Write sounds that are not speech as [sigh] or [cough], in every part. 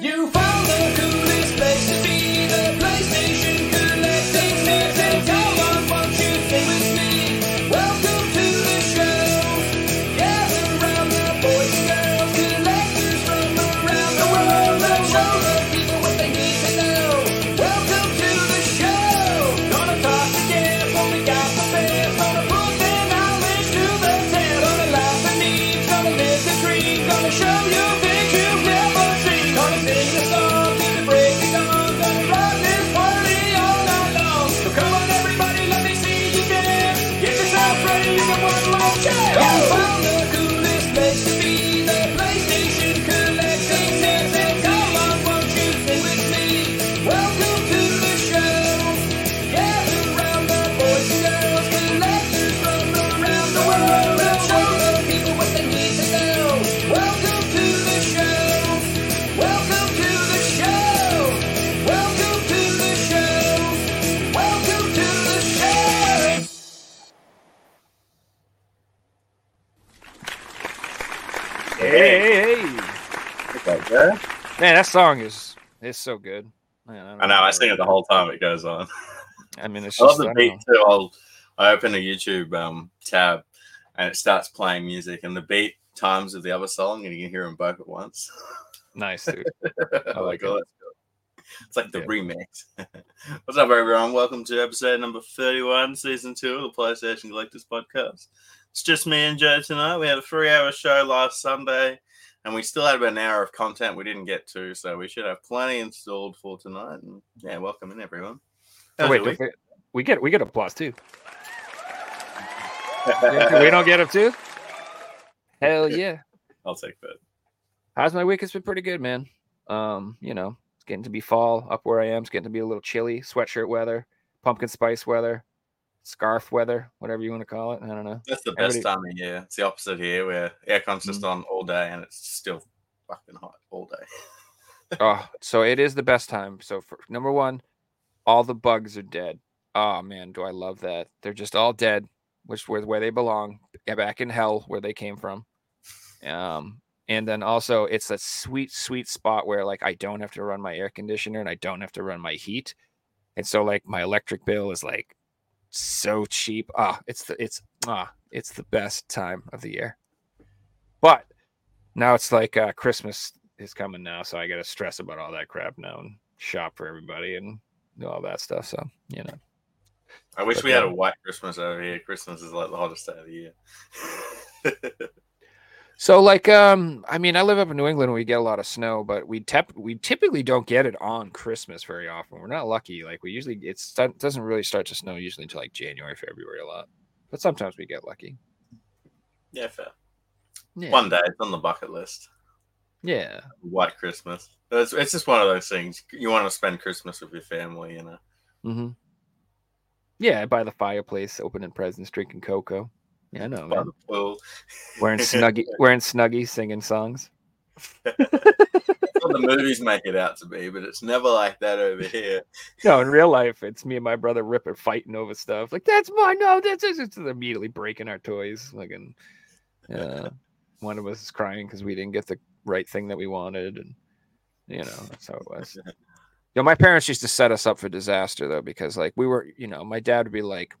You found Man, that song is is so good. Man, don't I know. I sing it the whole time it goes on. I mean, it's I love the I beat know. too. I'll I open a YouTube um, tab and it starts playing music, and the beat times of the other song, and you can hear them both at once. nice, dude. [laughs] I like like oh, it. It's like the Yeah. remix. [laughs] What's up, everyone? Welcome to episode number 31, season two of the PlayStation Collectors Podcast. It's just me and Joe tonight. We had a three hour show last Sunday, and we still had about an hour of content we didn't get to, so we should have plenty installed for tonight. And yeah, welcome in, everyone. Oh, wait, your don't week? forget- we get we get applause too. we don't get them too. Hell [laughs] yeah! I'll take that. How's my week? It's been pretty good, man. Um, you know, it's getting to be fall up where I am. It's getting to be a little chilly, sweatshirt weather, pumpkin spice weather, scarf weather, whatever you want to call it. I don't know. That's the best Everybody- time of year. It's the opposite here, where aircon's just Mm. on all day and it's still fucking hot all day. [laughs] oh, so it is the best time. So for number one, all the bugs are dead. Oh man, do I love that? They're just all dead, which where where they belong, back in hell where they came from. Um, and then also it's a sweet, sweet spot where like I don't have to run my air conditioner and I don't have to run my heat, and so like my electric bill is like so cheap. Ah, it's the it's ah, it's the best time of the year. But now it's like uh, Christmas is coming now, so I got to stress about all that crap now and shop for everybody and all that stuff. So you know, I wish But we had a white Christmas over here. Christmas is like the hottest day of the year. [laughs] so like um, I mean, I live up in New England, and we get a lot of snow, but we tep- we typically don't get it on Christmas very often. We're not lucky. Like we usually it's it doesn't really start to snow usually until like January, February a lot, but sometimes we get lucky. yeah, fair. Yeah, One day it's on the bucket list. yeah, White Christmas. It's, it's just one of those things. You want to spend Christmas with your family, you know. mm-hmm. yeah. By the fireplace, opening presents, drinking cocoa. Yeah, I know, By man. the pool. Wearing snuggie, [laughs] wearing snuggies, singing songs. The movies make it out to be, but it's never like that over here. No, in real life, it's me and my brother Ripper fighting over stuff. Like that's my No, that's it's just immediately breaking our toys. Like, and uh, [laughs] one of us is crying because we didn't get the right thing that we wanted, and you know that's how it was. [laughs] You know, my parents used to set us up for disaster though, because like we were, you know, my dad would be like,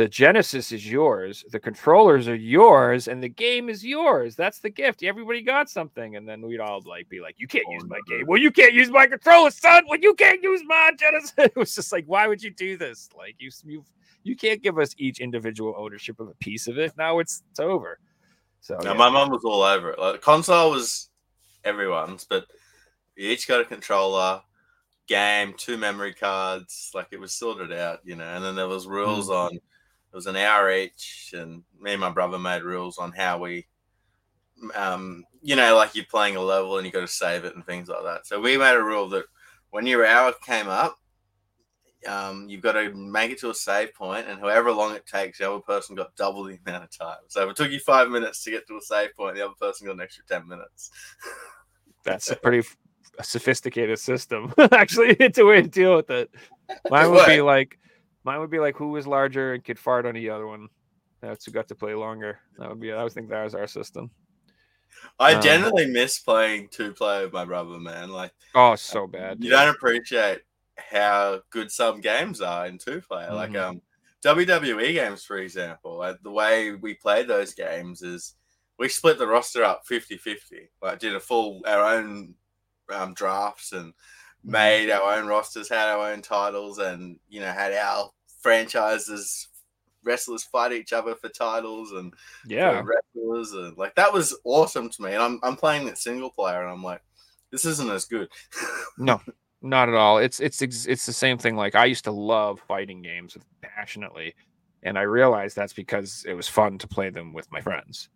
"The Genesis is yours, the controllers are yours, and the game is yours. That's the gift. Everybody got something." And then we'd all like be like, "You can't Oh, use my no. game. Well, you can't use my controller, son. Well, you can't use my Genesis." [laughs] It was just like, why would you do this? Like you, you, you can't give us each individual ownership of a piece of it. Now it's it's over. So No, yeah. my mom was all over it. Like the console was everyone's, but we each got a controller, game, two memory cards. Like it was sorted out, you know. And then there was rules mm. on. It was an hour each, and me and my brother made rules on how we, um, you know, like you're playing a level and you got to save it and things like that. So we made a rule that when your hour came up, um, you've got to make it to a save point, and however long it takes, the other person got double the amount of time. So if it took you five minutes to get to a save point, the other person got an extra ten minutes. [laughs] That's a pretty sophisticated system. [laughs] Actually, it's a way to deal with it. Mine would be like, mine would be like, who was larger and could fart on the other one. That's who got to play longer. That would be. I would think that was our system. I Um, generally miss playing two player with my brother, man. Like Oh, so bad. you dude. don't appreciate how good some games are in two player. Like Mhm. um WWE games, for example. Like the way we played those games is we split the roster up 50-50. Like did a full our own um, drafts and Mm-hmm. Made our own rosters, had our own titles, and you know had our franchises wrestlers fight each other for titles and Yeah. for wrestlers and like that was awesome to me. And I'm I'm playing it single player and I'm like, this isn't as good. [laughs] No, not at all. It's it's it's the same thing. Like I used to love fighting games passionately, and I realized that's because it was fun to play them with my friends.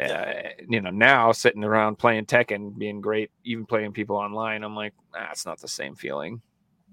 Uh, you know, now sitting around playing Tekken, being great, even playing people online, I'm like, ah, it's not the same feeling.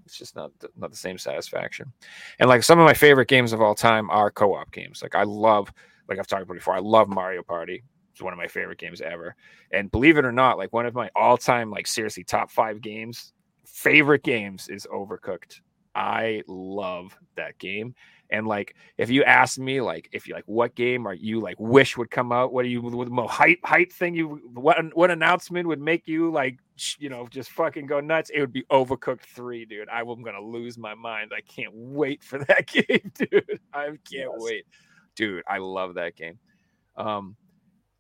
It's just not the, not the same satisfaction. And like some of my favorite games of all time are co-op games. Like I love, like I've talked about before, I love Mario Party. It's one of my favorite games ever. And believe it or not, like one of my all-time, like seriously top five games, favorite games is Overcooked. I love that game. And like, if you ask me, like, if you like, what game are you like wish would come out? What do you, what the most hype hype thing you, what what announcement would make you like, you know, just fucking go nuts? It would be Overcooked Three, dude. I am gonna lose my mind. I can't wait for [laughs] that game, dude. I can't Yes. wait, dude. I love that game. Um,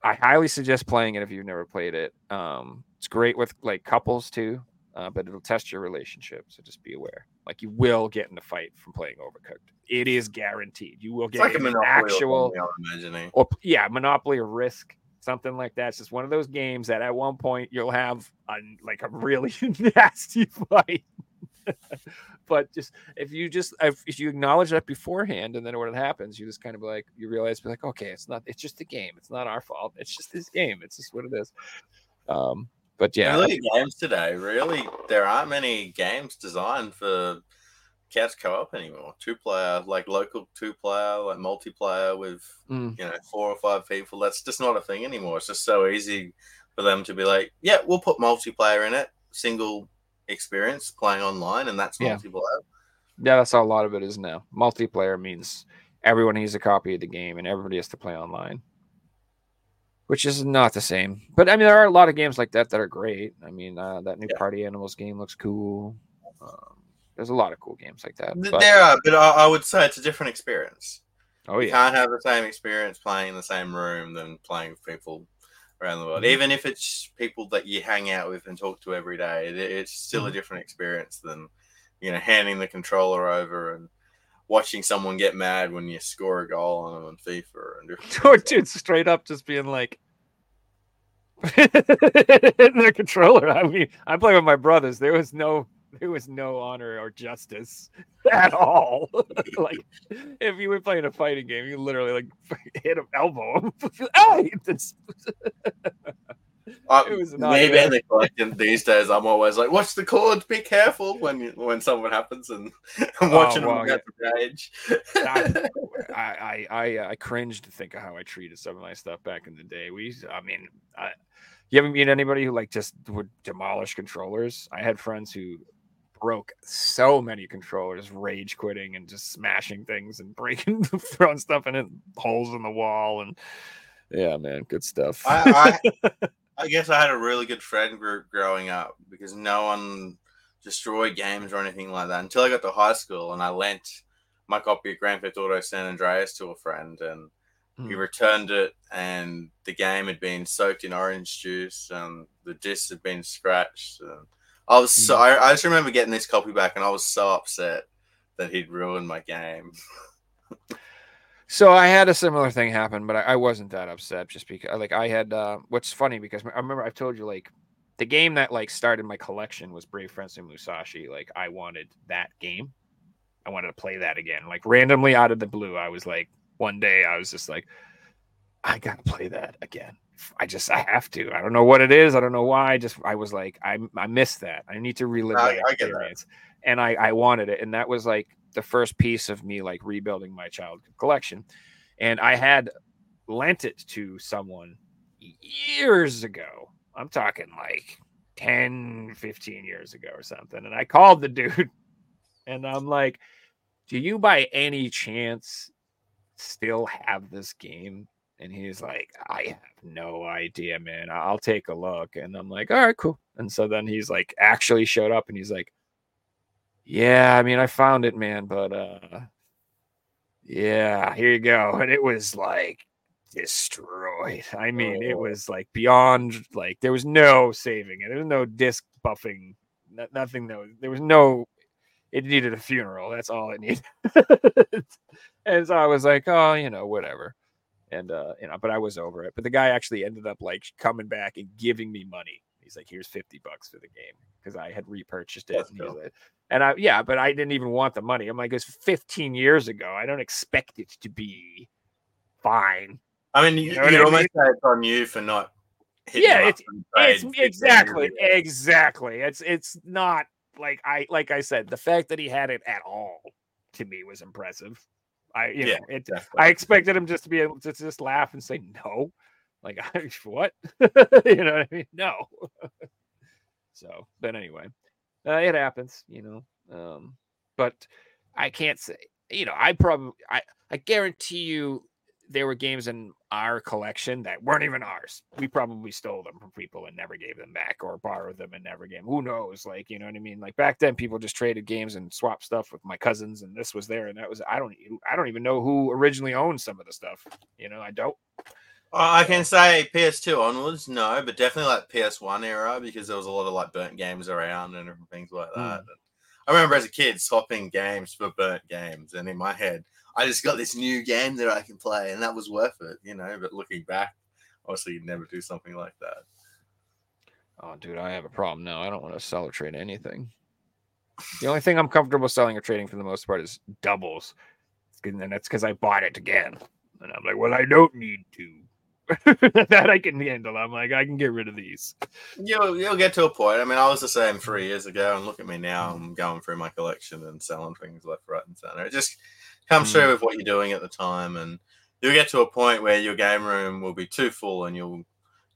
I highly suggest playing it if you've never played it. Um, it's great with like couples too, uh, but it'll test your relationship. So just be aware. Like you will get in a fight from playing Overcooked. It is guaranteed. You will It's get like an actual or imagining. or yeah, Monopoly or Risk, something like that. It's just one of those games that at one point you'll have a, like a really [laughs] nasty fight. [laughs] but just if you just if, if you acknowledge that beforehand, and then when it happens, you just kind of like you realize, be like, okay, it's not, it's just a game. It's not our fault. It's just this game. It's just what it is. Um, but yeah, look at games today. Really, there aren't many games designed for couch co-op anymore. Two player, like local two player, like multiplayer with Mm. you know four or five people. That's just not a thing anymore. It's just so easy for them to be like, yeah, we'll put multiplayer in it, single experience playing online, and that's Yeah. multiplayer. yeah, that's how a lot of it is now. Multiplayer means everyone needs a copy of the game, and everybody has to play online. Which is not the same. But I mean, there are a lot of games like that that are great. I mean, uh, that new Yeah. Party Animals game looks cool. Um, there's a lot of cool games like that. But- There are, but I, I would say it's a different experience. oh You yeah, can't have the same experience playing in the same room than playing with people around the world. Mhm. Even if it's people that you hang out with and talk to every day, it, it's still a Mhm. different experience than you know handing the controller over and watching someone get mad when you score a goal on them on FIFA or things. [laughs] dude, straight up just being like. [laughs] In the controller. I mean, I play with my brothers. There was no, there was no honor or justice [laughs] at all. like, if you were playing a fighting game, you literally like hit him, elbow him. hey, it's- Uh, it was not me good. being the collector these days, I'm always like, "Watch the cords, be careful!" When you, when something happens, and [laughs] I'm Oh, watching well, them get the rage. [laughs] I, I, I, I cringe to think of how I treated some of my stuff back in the day. We, I mean, I, you ever meet anybody who like just would demolish controllers? I had friends who broke so many controllers, rage quitting and just smashing things and breaking, [laughs] throwing stuff in it, holes in the wall, and yeah, man, good stuff. I, I, I guess I had a really good friend group growing up because no one destroyed games or anything like that until I got to high school and I lent my copy of Grand Theft Auto San Andreas to a friend and he Hmm. returned it and the game had been soaked in orange juice and the disc had been scratched and I was so Hmm. I, I just remember getting this copy back and I was so upset that he'd ruined my game. [laughs] So I had a similar thing happen, but I, I wasn't that upset just because like I had uh what's funny because I remember I've told you like the game that like started my collection was Brave Fencer Musashi. Like I wanted that game. I wanted to play that again. Like randomly out of the blue, I was like one day I was just like, I gotta play that again. I just I have to. I don't know what it is. I don't know why. I just I was like, I I missed that. I need to relive I- that I get that. experience. And I I wanted it. And that was like the first piece of me like rebuilding my childhood collection. And I had lent it to someone years ago. I'm talking like 10, 15 years ago or something. And I called the dude [laughs] and I'm like, Do you by any chance still have this game? And he's like, I have no idea, man. I'll take a look. And I'm like, all right, cool. And so then he's like, actually showed up and he's like, yeah, I mean, I found it, man, but uh, yeah, here you go. And it was like destroyed. I mean, it Oh. was like beyond like there was no saving it. There was no disc buffing, no- nothing. No, there was no. It needed a funeral. That's all it needed. [laughs] and so I was like, oh, you know, whatever. And uh, you know, but I was over it. But the guy actually ended up like coming back and giving me money. He's like, here's 50 bucks for the game because I had repurchased it. That's And, he was like- and I, yeah, but I didn't even want the money. I'm like, it's 15 years ago. I don't expect it to be fine. I mean, you, You know you'd I almost mean? say it's on you for not. Yeah, it's- It's exactly, exactly. It's it's not like I like I said, the fact that he had it at all to me was impressive. I you Yeah, know, it I expected him just to be able to just laugh and say no. Like [laughs] what? [laughs] you know what I mean? No. [laughs] so, but anyway, uh, it happens, you know. Um, but I can't say, you know, I probably, I, I guarantee you, there were games in our collection that weren't even ours. We probably stole them from people and never gave them back, or borrowed them and never gave. 'em. Who knows? Like, you know what I mean? Like back then, people just traded games and swapped stuff with my cousins, and this was there and that was. I don't, I don't even know who originally owned some of the stuff. You know, I don't. I can say PS2 onwards, no, but definitely like PS1 era because there was a lot of like burnt games around and different things like that. Hmm. I remember as a kid swapping games for burnt games, and in my head, I just got this new game that I can play, and that was worth it, you know. But looking back, obviously, you'd never do something like that. Oh, dude, I have a problem now. I don't want to sell or trade anything. The only thing I'm comfortable selling or trading for the most part is doubles. And that's because I bought it again. And I'm like, well, I don't need to. [laughs] that I can handle. I'm like, I can get rid of these. You'll you'll get to a point. I mean, I was the same three years ago, and look at me now. I'm going through my collection and selling things left, right, and center. It just comes Mm. through with what you're doing at the time, and you'll get to a point where your game room will be too full, and you'll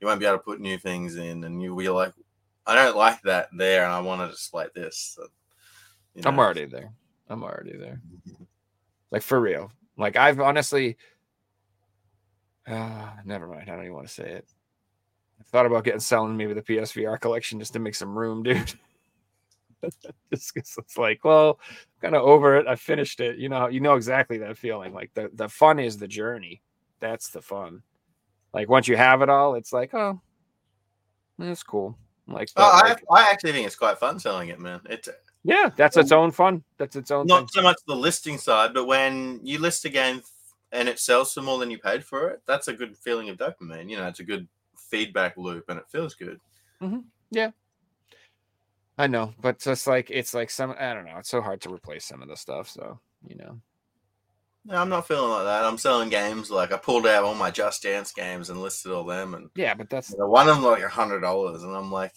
you won't be able to put new things in, and you'll be like, I don't like that there, and I want to display this. So, you I'm already there. I'm already there. Like for real. Like I've honestly uh, never mind. I don't even want to say it. I thought about getting selling maybe the PSVR collection just to make some room, [laughs] dude. [laughs] just 'cause it's like, well, kind of over it. I finished it. You know, you know exactly that feeling. Like the the fun is the journey. That's the fun. Like once you have it all, it's like, oh, that's cool. Like, Oh, but, I, like, I actually think it's quite fun selling it, man. It's yeah, that's its own fun. That's its own not thing. so much the listing side, but when you list a game and it sells for more than you paid for it, that's a good feeling of dopamine. You know, it's a good feedback loop and it feels good. Yeah. I know, but just like it's like some I don't know, it's so hard to replace some of the stuff. So you know, No, I'm not feeling like that. I'm selling games like I pulled out all my Just Dance games and listed all them, and yeah, but that's you know, one of them like a hundred dollars, and I'm like,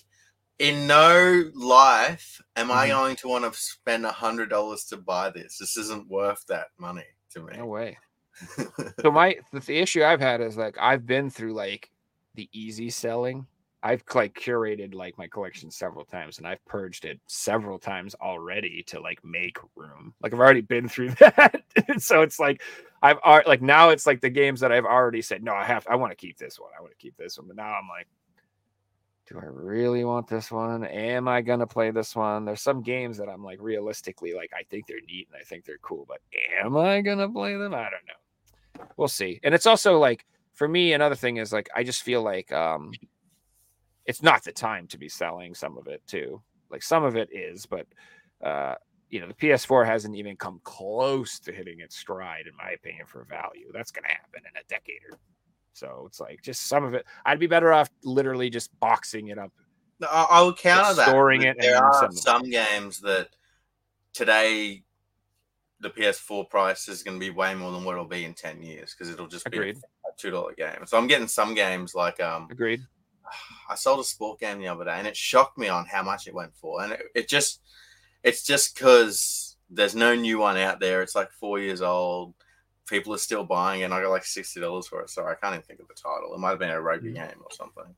in no life am I Mhm. going to want to spend a hundred dollars to buy this. This isn't worth that money to me. no way. [laughs] So my the, issue I've had is like I've been through like the easy selling. I've like curated like my collection several times, and I've purged it several times already to like make room. Like I've already been through [laughs] that, [laughs] so it's like I've like now it's like the games that I've already said no, I have I want to keep this one. I want to keep this one, but now I'm like do I really want this one? Am I gonna play this one? There's some games that I'm like realistically like I think they're neat and I think they're cool, but am I gonna play them? I don't know. We'll see. And it's also like for me, another thing is like I just feel like um it's not the time to be selling some of it too. Like some of it is, but uh you know, the PS4 hasn't even come close to hitting its stride, in my opinion, for value. That's gonna happen in a decade or so it's like just some of it. I'd be better off literally just boxing it up. I, I will counter that. storing it There are some games that today the PS4 price is going to be way more than what it'll be in ten years because it'll just Agreed. be a two dollar game. So I'm getting some games like um Agreed. [sighs] I sold a sport game the other day and it shocked me on how much it went for, and it, it just it's just because there's no new one out there. It's like four years old. People are still buying it. and I got like sixty dollars for it. Sorry, I can't even think of the title. It might have been a rugby game or something.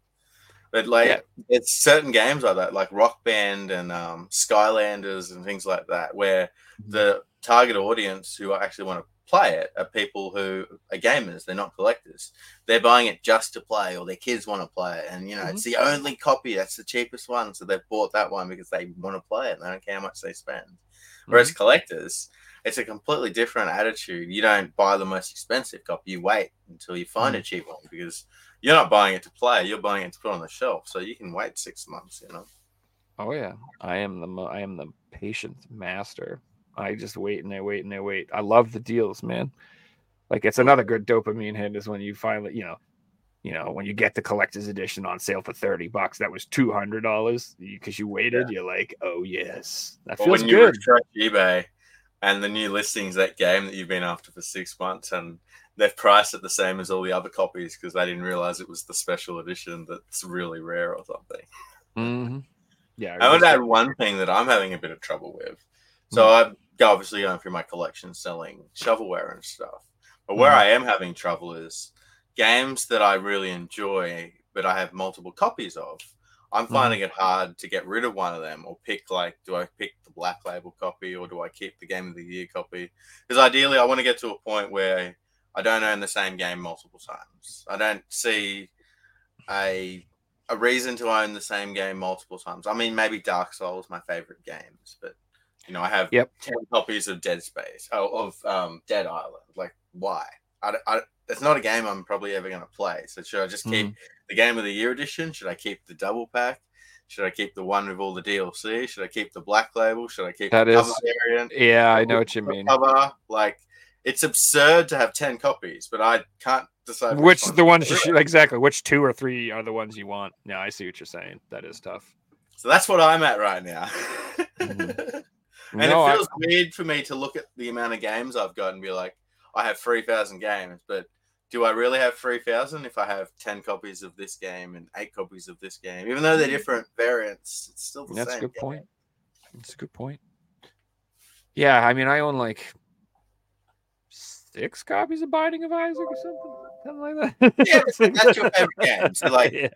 But like, Yeah. it's certain games like that, like Rock Band and um, Skylanders and things like that, where the target audience who actually want to play it are people who are gamers. They're not collectors. They're buying it just to play, or their kids want to play it, and you know it's mm-hmm. the only copy. That's the cheapest one, so they've bought that one because they want to play it. and They don't care how much they spend. Whereas mm-hmm. collectors, it's a completely different attitude. You don't buy the most expensive copy. You wait until you find a mm. cheap one because you're not buying it to play. You're buying it to put on the shelf, so you can wait six months. You know. Oh yeah, I am the mo- I am the patient master. I just wait and I wait and I wait. I love the deals, man. Like it's another good dopamine hit is when you finally, you know, you know, when you get the collector's edition on sale for 30 bucks, that was $200 because you waited. You're like, oh, yes, that feels when you good. refresh eBay and the new listings that game that you've been after for six months and they've priced it the same as all the other copies because they didn't realize it was the special edition that's really rare or something. hmm Yeah. I would just- add one thing that I'm having a bit of trouble with. So I'm obviously going through my collection selling shovelware and stuff. But where Mhm. I am having trouble is games that I really enjoy, but I have multiple copies of. I'm Mhm. finding it hard to get rid of one of them or pick like, do I pick the black label copy or do I keep the game of the year copy? Because ideally, I want to get to a point where I don't own the same game multiple times. I don't see a a reason to own the same game multiple times. I mean, maybe Dark Souls my favorite games, but you know, I have Yep. ten copies of Dead Space, oh, of um, Dead Island. Like, why? I, I, it's not a game I'm probably ever going to play. So should I just keep Mm. the Game of the Year edition? Should I keep the double pack? Should I keep the one with all the DLC? Should I keep the black label? Should I keep That the is- cover variant? Yeah, I know what you mean. Cover? Like, it's absurd to have ten copies, but I can't decide Which one the ones you should exactly? Which two or three are the ones you want? Yeah, I see what you're saying. That is tough. So that's what I'm at right now. Mhm. [laughs] And no, it I- feels weird for me to look at the amount of games I've got and be like, I have 3,000 games, but do I really have 3,000 if I have 10 copies of this game and eight copies of this game? Even though they're mm. different variants, it's still the That's a good game. point. That's a good point. Yeah, I mean, I own like six copies of Binding of Isaac or something, something like that. Yeah, [laughs] that's your favorite game. So, like, [laughs] yeah.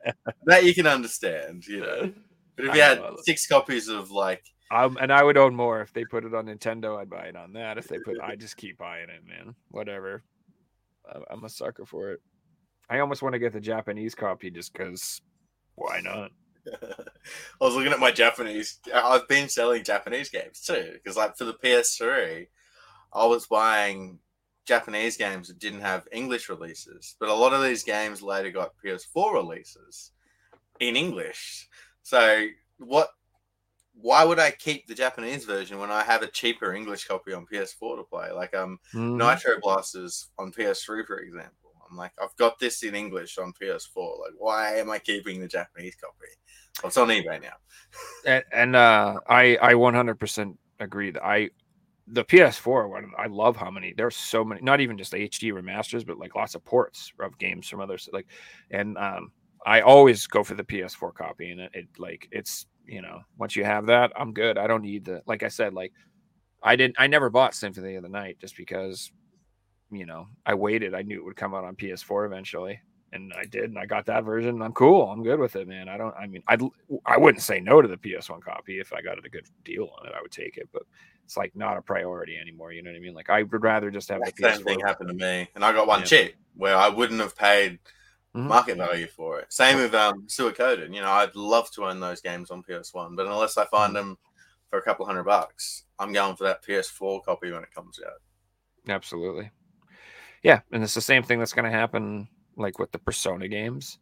That you can understand, you know. [laughs] But if I you had six copies of like, Um, and I would own more if they put it on Nintendo. I'd buy it on that. If they put, I just keep buying it, man. Whatever. I'm a sucker for it. I almost want to get the Japanese copy just because. Why not? [laughs] I was looking at my Japanese. I've been selling Japanese games too, because like for the PS3, I was buying Japanese games that didn't have English releases, but a lot of these games later got PS4 releases in English. So what? Why would I keep the Japanese version when I have a cheaper English copy on PS4 to play? Like um, Mhm. Nitro Blasters on PS3, for example. I'm like, I've got this in English on PS4. Like, why am I keeping the Japanese copy? Well, it's on eBay now. [laughs] and, and uh, I I 100% agree that I the PS4 one I love how many there's so many not even just HD remasters but like lots of ports of games from others like and um I always go for the PS4 copy and it, it like it's you know once you have that I'm good I don't need the like I said like I didn't I never bought Symphony of the Night just because you know I waited I knew it would come out on PS4 eventually and I did, and I got that version. I'm cool. I'm good with it, man. I don't. I mean, I I wouldn't say no to the PS1 copy if I got it a good deal on it. I would take it, but it's like not a priority anymore. You know what I mean? Like I would rather just have the That same PS4. thing happened to me, and I got one Yeah. cheap where I wouldn't have paid Mhm. market value for it. Same with um, Suikoden. You know, I'd love to own those games on PS1, but unless I Mm. find them for a couple hundred bucks, I'm going for that PS4 copy when it comes out. Absolutely. Yeah, and it's the same thing that's going to happen like with the Persona games,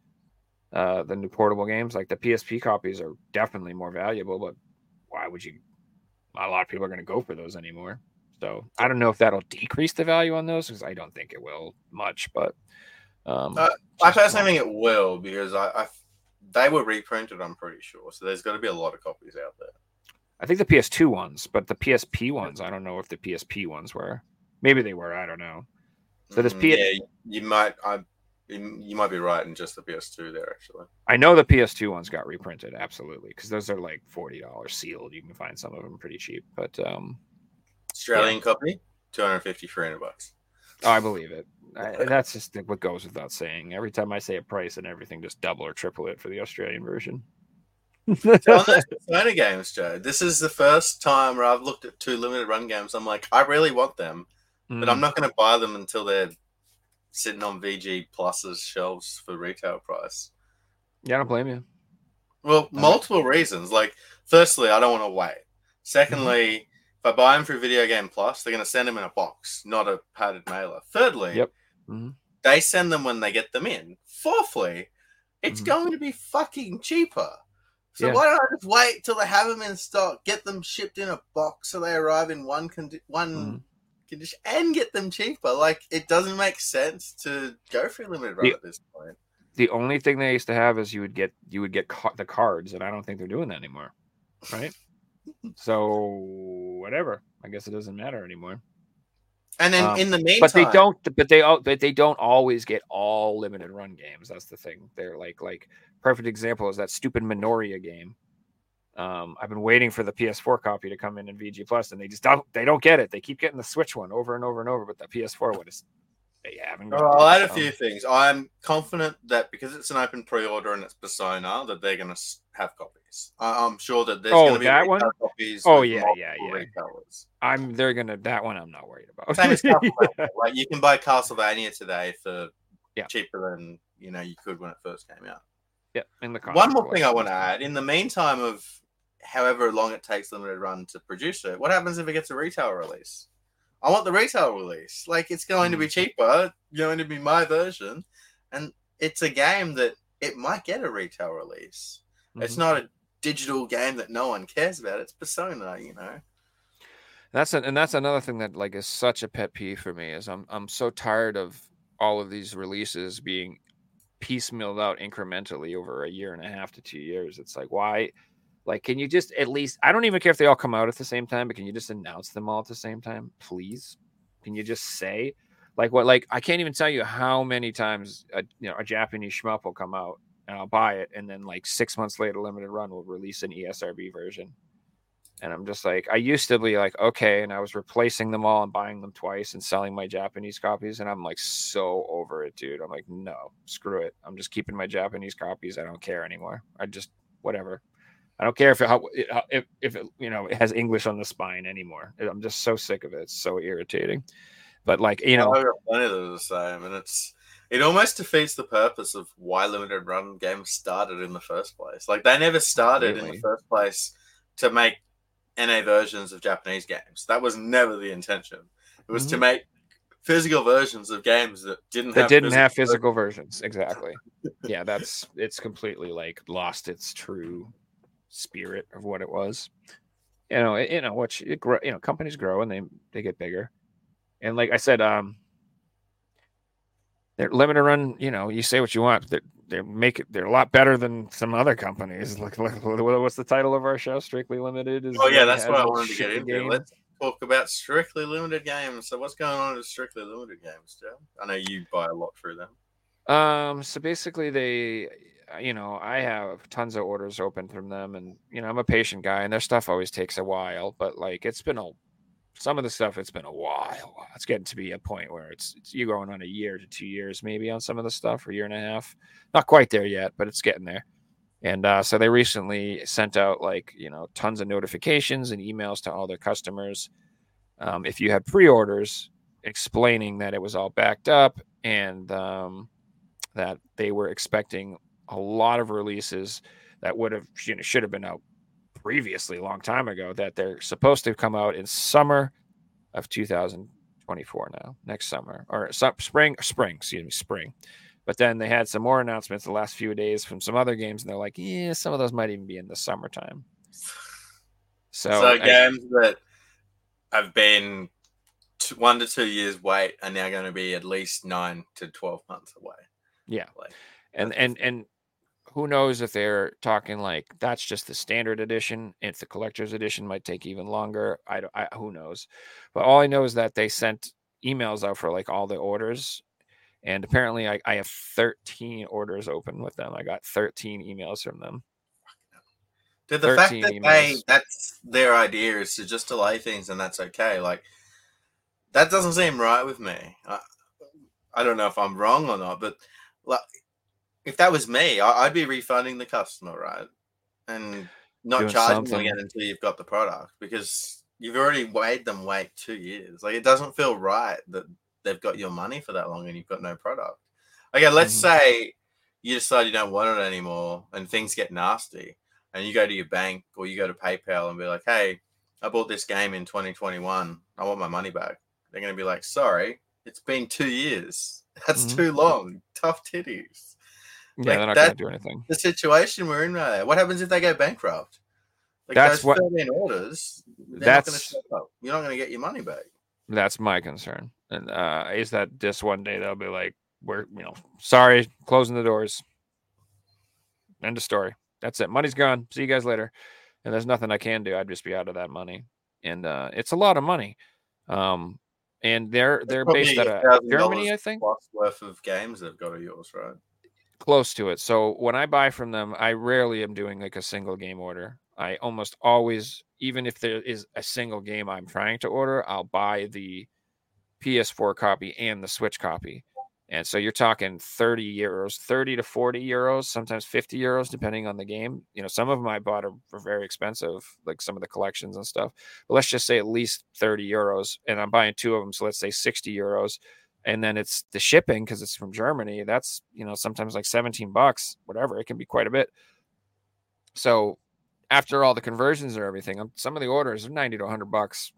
uh, the new portable games. Like the PSP copies are definitely more valuable, but why would you? Not a lot of people are going to go for those anymore. So I don't know if that'll decrease the value on those because I don't think it will much. But um, Uh, I just personally think it will because I, I they were reprinted. I'm pretty sure, so there's got to be a lot of copies out there. I think the PS2 ones, but the PSP ones, I don't know if the PSP ones were. Maybe they were. I don't know. So this Mm, P- yeah, you might. I you you might be right in just the PS2 there actually. I know the PS2 ones got reprinted, absolutely, because those are like forty dollars sealed. You can find some of them pretty cheap, but um, Australian copy, 250, 300 bucks. I believe it. I, that's just what goes without saying. Every time I say a price and everything, just double or triple it for the Australian version. So [laughs] on those Persona games, Joe, this is the first time where I've looked at two limited run games. I'm like, I really want them, but Mm. I'm not going to buy them until they're sitting on VG Plus's shelves for retail price. Yeah, I don't blame you. Well, multiple reasons. Like, firstly, I don't want to wait. Secondly, if I buy them through Video Game Plus, they're going to send them in a box, not a padded mailer. Thirdly, Yep. Mhm. they send them when they get them in. Fourthly, it's Mhm. going to be fucking cheaper. So Yeah. why don't I just wait till they have them in stock, get them shipped in a box so they arrive in one condi- one Mhm. condition, and get them cheaper? Like it doesn't make sense to go for a limited run The- at this point. The only thing they used to have is you would get you would get ca- the cards, and I don't think they're doing that anymore, right? So whatever. I guess it doesn't matter anymore. And then Um, in the meantime, but they don't but they all but they don't always get all limited run games that's the thing they're like like perfect example is that stupid minoria game um i've been waiting for the ps4 copy to come in in vg plus and they just don't they don't get it they keep getting the switch one over and over and over but the ps4 one is they haven't got Well, I'll add a few things. I'm confident that because it's an open pre-order and it's Persona, that they're going to have copies. I- I'm sure that there's Oh, going to be that one? copies. Oh, yeah, yeah, yeah. Retailers. i'm they're gonna that one i'm not worried about Same as Castlevania. [laughs] Like you can buy Castlevania today for Yeah. cheaper than you know you could when it first came out. yeah in the One more thing I want to add: in the meantime of however long it takes limited run to produce it, what happens if it gets a retail release? I want the retail release. Like it's going to be Mm. cheaper, going to be my version, and it's a game that it might get a retail release. It's Mhm. not a digital game that no one cares about. It's Persona, you know. That's an, and that's another thing that like is such a pet peeve for me is I'm I'm so tired of all of these releases being piecemealed out incrementally over a year and a half to two years. It's like why, like, can you just at least? I don't even care if they all come out at the same time, but can you just announce them all at the same time, please? Can you just say, like, what? Like, I can't even tell you how many times a you know a Japanese shmup will come out and I'll buy it, and then like six months later, limited run will release an ESRB version and I'm just like, I used to be like, okay, and I was replacing them all and buying them twice and selling my Japanese copies, and I'm like so over it, dude. I'm like, no, screw it. I'm just keeping my Japanese copies. I don't care anymore. I just whatever. I don't care if it, how, it, how- if if it, you know it has English on the spine anymore. I'm just so sick of it. It's so irritating. But like you know, plenty are the same, and it's it almost defeats the purpose of why limited run games started in the first place. Like they never started in the first place to make NA versions of Japanese games. That was never the intention. It was to Mhm. make physical versions of games that didn't that have didn't have versions. physical versions exactly yeah that's it's completely like lost its true spirit of what it was you know it, you know which it grow you know companies grow and they they get bigger and like i said um they're limited run you know you say what you want they're, they make it they're a lot better than some other companies [laughs] like, like what's the title of our show strictly limited is Oh yeah, that's what I wanted to get into. game. Let's talk about strictly limited games. So what's going on with strictly limited games, Joe? I know you buy a lot through them. Um, so basically, they, you know, I have tons of orders open from them, and you know, I'm a patient guy, and their stuff always takes a while. But like, it's been a, some of the stuff, it's been a while. It's getting to be a point where it's, it's you going on a year to two years, maybe on some of the stuff, or year and a half. Not quite there yet, but it's getting there. And uh, so they recently sent out like you know tons of notifications and emails to all their customers. Um, if you had pre-orders, explaining that it was all backed up and um, that they were expecting a lot of releases that would have you know should have been out previously long time ago that they're supposed to come out in summer of 2024 now next summer or spring spring excuse me spring but then they had some more announcements the last few days from some other games and they're like yeah some of those might even be in the summertime so, So, I- games that have been t- one to two years wait are now going to be at least nine to twelve months away. Yeah. Like, and and and who knows if they're talking like that's just the standard edition if the collector's edition might take even longer i, don't- I who knows but all i know is that they sent emails out for like all the orders and apparently I, I have 13 orders open with them i got 13 emails from them Dude, the fact 13 that they that's their idea is to just delay things and that's okay. Like that doesn't seem right with me. I, I don't know if I'm wrong or not, but like if that was me, I, I'd be refunding the customer, right? And not Doing charging them again until you've got the product because you've already made them wait two years. Like it doesn't feel right that they've got your money for that long and you've got no product. Okay, let's Mhm. say you decide you don't want it anymore and things get nasty and you go to your bank or you go to PayPal and be like, hey, I bought this game in 2021. I want my money back. They're going to be like, sorry, it's been two years. [laughs] That's Mhm. too long. Tough titties. Yeah, Like, they're not going to do anything. The situation we're in right there. What happens if they go bankrupt? Like That's what- 13 orders, they're not going to That's- up. You're not going to get your money back. That's my concern. And uh, is that this one day they'll be like, "We're you know sorry, closing the doors." End of story. That's it. Money's gone. See you guys later. And there's nothing I can do. I'd just be out of that money, and uh, it's a lot of money. Um, and they're they're based out of Germany, I think. Worth of games they've got of yours, right? Close to it. So when I buy from them, I rarely am doing like a single game order. I almost always, even if there is a single game I'm trying to order, I'll buy the PS4 copy and the Switch copy. And so you're talking 30 euros, 30 to 40 euros, sometimes 50 euros, depending on the game. You know, some of them I bought are, are very expensive, like some of the collections and stuff. But let's just say at least 30 euros. And I'm buying two of them. So let's say 60 euros and then it's the shipping because it's from Germany. That's you know sometimes like 17 bucks, whatever. It can be quite a bit. So after all the conversions or everything, um, some of the orders are 90 to 100 bucks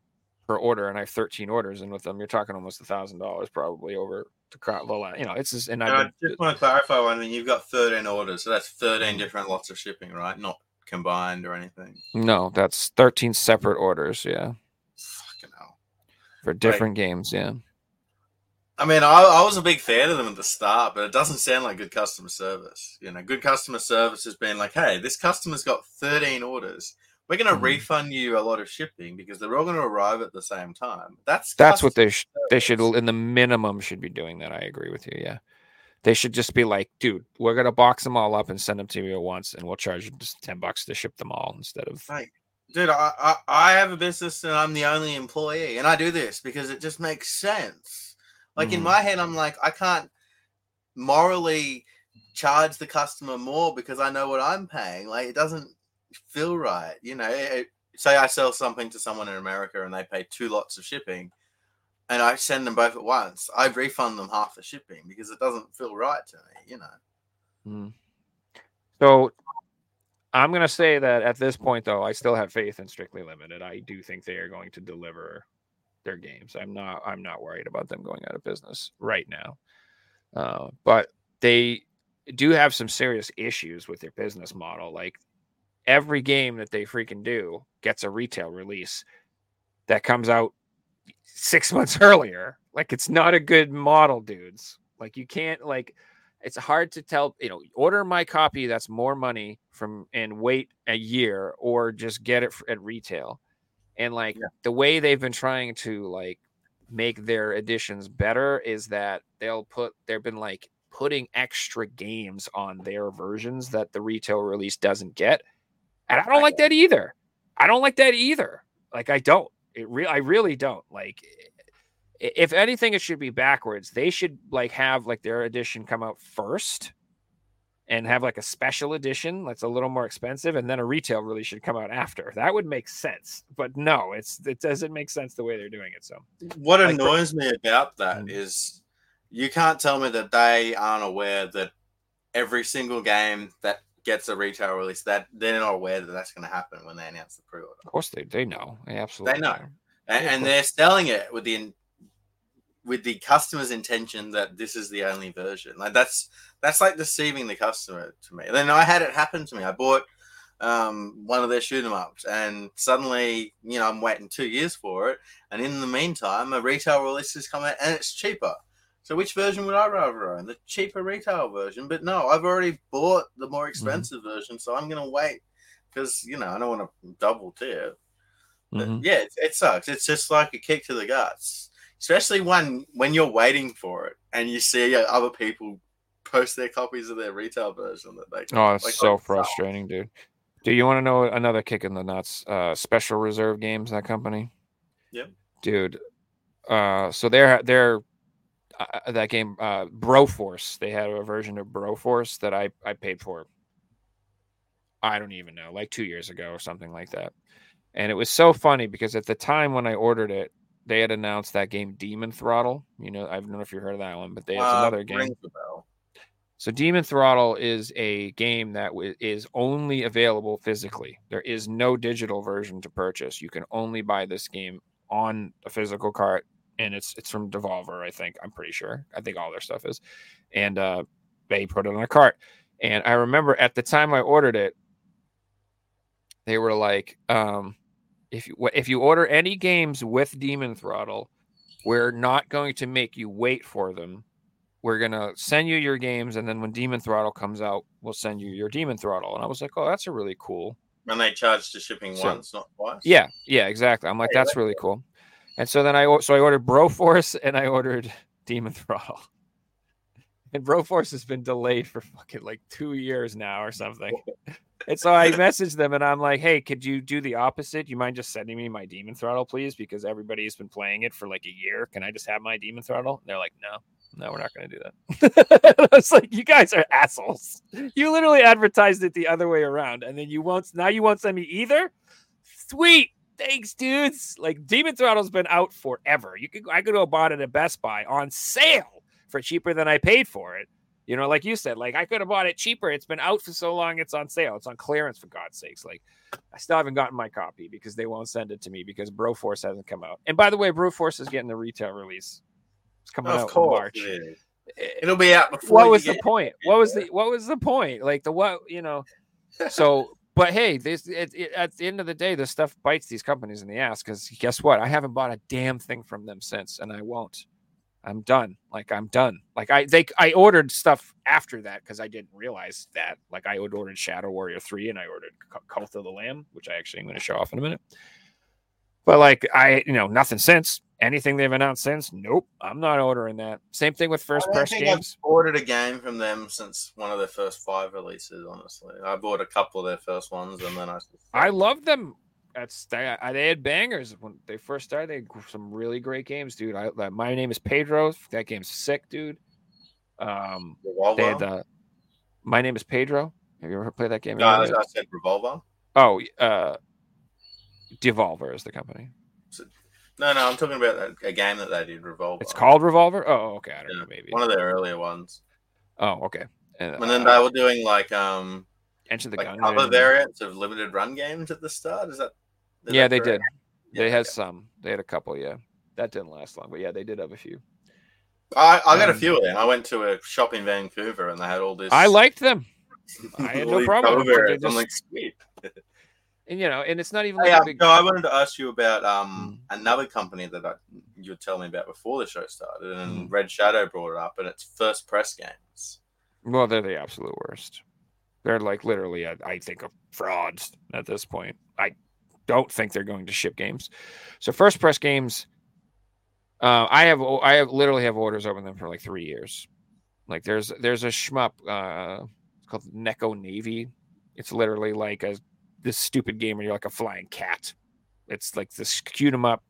per order, and I have 13 orders, and with them you're talking almost a thousand dollars probably over the la- you know it's just and And I just want to clarify one thing. You've got 13 orders, so that's Mm. 13 different lots of shipping, right? Not combined or anything. no that's 13 separate orders, yeah, Fucking hell. for different games, yeah. I mean, I, I was a big fan of them at the start, but it doesn't sound like good customer service. You know, good customer service has been like, hey, this customer's got 13 orders. We're going to Mhm. refund you a lot of shipping because they're all going to arrive at the same time. That's That's what they sh- they should in the minimum should be doing that. I agree with you. Yeah, they should just be like, dude, we're gonna box them all up and send them to you at once, and we'll charge you just ten bucks to ship them all instead of. Right. Dude, I, I, I have a business and I'm the only employee, and I do this because it just makes sense. Like in Mhm. my head, I'm like, I can't morally charge the customer more because I know what I'm paying. Like it doesn't feel right, you know. It- it- say I sell something to someone in America and they pay two lots of shipping, and I send them both at once. I refund them half the shipping because it doesn't feel right to me, you know. Mm. So, I'm gonna say that at this point, though, I still have faith in Strictly Limited. I do think they are going to deliver their games. I'm not. I'm not worried about them going out of business right now. Uh, but they do have some serious issues with their business model. Like every game that they freaking do gets a retail release that comes out six [laughs] months earlier. Like it's not a good model, dudes. Like you can't like it's hard to tell, you know, order my copy that's more money from and wait a year or just get it at retail. And like Yeah. the way they've been trying to like make their editions better is that they'll put they've been like putting extra games on their versions that the retail release doesn't get. And I don't like that either. I don't like that either. Like I don't. It real I really don't. Like if anything, it should be backwards. They should like have like their edition come out first and have like a special edition that's a little more expensive, and then a retail release should come out after. That would make sense. But no, it's it doesn't make sense the way they're doing it. So What Like, annoys me about that is Mm. you can't tell me that they aren't aware that every single game that gets a retail release that they're not aware that that's going to happen when they announce the pre-order, of course they they know. They absolutely know. know. and, Yeah, and they're selling it with the in- with the customer's intention that this is the only version. Like that's that's like deceiving the customer to me. Then I had it happen to me. I bought um, one of their shoot 'em ups, and suddenly, you know, I'm waiting two years for it, and in the meantime, a retail release has come out, and it's cheaper. So which version would I rather own? The cheaper retail version, but no, I've already bought the more expensive version, so I'm gonna wait because you know I don't want to double dip. Mhm. yeah, it, it sucks. It's just like a kick to the guts, especially when when you're waiting for it and you see uh, other people post their copies of their retail version that they. Can, Oh, it's like, so like, frustrating, dude. Do you want to know another kick in the nuts? Uh, Special Reserve Games, that company. Yep. Dude. Uh, so they're they're uh, that game, uh, Broforce. They had a version of Broforce that I I paid for. I don't even know, like two years ago or something like that. And it was so funny because at the time when I ordered it, they had announced that game Demon Throttle. You know, I don't know if you heard of that one, but they, it's Uh, another game. rings a bell. So Demon Throttle is a game that w- is only available physically. There is no digital version to purchase. You can only buy this game on a physical cart, and it's it's from Devolver. I think I'm pretty sure. I think all their stuff is, and uh, they put it on a cart. And I remember at the time I ordered it, they were like, um, if you if you order any games with Demon Throttle, we're not going to make you wait for them we're gonna send you your games, and then when Demon Throttle comes out, we'll send you your Demon Throttle. And I was like, oh, that's a really cool. And they charge the shipping So- once, not twice. Yeah, yeah, exactly. I'm like, Hey, that's really cool. And so then I so I ordered Broforce and I ordered [laughs] Demon Throttle. [laughs] And Broforce has been delayed for fucking like two years now or something. [laughs] And so I [laughs] messaged them and I'm like, hey, could you do the opposite? You mind just sending me my Demon Throttle, please? Because everybody's been playing it for like a year. Can I just have my Demon Throttle? And they're like, no, no, we're not going to do that. I was like, you guys are assholes. You literally advertised it the other way around. And then you won't, now you won't send me either? Sweet. Thanks, dudes. Like Demon Throttle's been out forever. You could I could go buy it at Best Buy on sale for cheaper than I paid for it. You know, like you said, like I could have bought it cheaper. It's been out for so long, it's on sale. It's on clearance for God's sakes. Like I still haven't gotten my copy because they won't send it to me because Broforce hasn't come out. And by the way, Broforce is getting the retail release. It's coming of out in course. March. it. Eh, It'll be out before. what was the point? What was the what was the point? Like the what you know? [laughs] So, but hey, this it, it, at the end of the day, this stuff bites these companies in the ass because guess what? I haven't bought a damn thing from them since, and I won't. I'm done. Like I'm done. Like I they I ordered stuff after that because I didn't realize that. Like I ordered Shadow Warrior three, and I ordered Cult of the Lamb, which I actually am going to show off in a minute. But like I, you know, nothing since anything they've announced since. Nope, I'm not ordering that. Same thing with first press games. I've ordered a game from them since one of their first five releases. Honestly, I bought a couple of their first ones, and then I. I love them. That's they, they had bangers when they first started. They had some really great games, dude. I like, my name is Pedro. That game's sick, dude. Um, Revolver. they had the my name is Pedro. Have you ever played that game? no, I, I said Revolver. Oh, uh, Devolver is the company. No, no, I'm talking about a, a game that they did, Revolver. It's called Revolver. Oh, okay. I don't Yeah, know. Maybe. one of their earlier ones. Oh, okay. And, And then uh, they were doing like um Enter the like Gun. cover variants of limited run games at the start. Is that? Is Yeah, they correct? did. They had some. They had a couple. Yeah, that didn't last long, but yeah, they did have a few. I, I got a Um, few of them. I went to a shop in Vancouver and they had all this. I liked them. I had no [laughs] problem with it. They variants. I'm like, sweet. [laughs] and you know, and it's not even Hey, like a um, big. no, I wanted to ask you about um Mm. another company that I, you were telling me about before the show started, and Mm. Red Shadow brought it up, and it's First Press Games. Well, they're the absolute worst. They're like literally, I, I think, of frauds at this point. I don't think they're going to ship games. So first press games, uh, I have I have literally have orders over them for like three years. Like there's there's a shmup uh, called Neko Navy. It's literally like a this stupid game where you're like a flying cat. It's like this cute 'em up,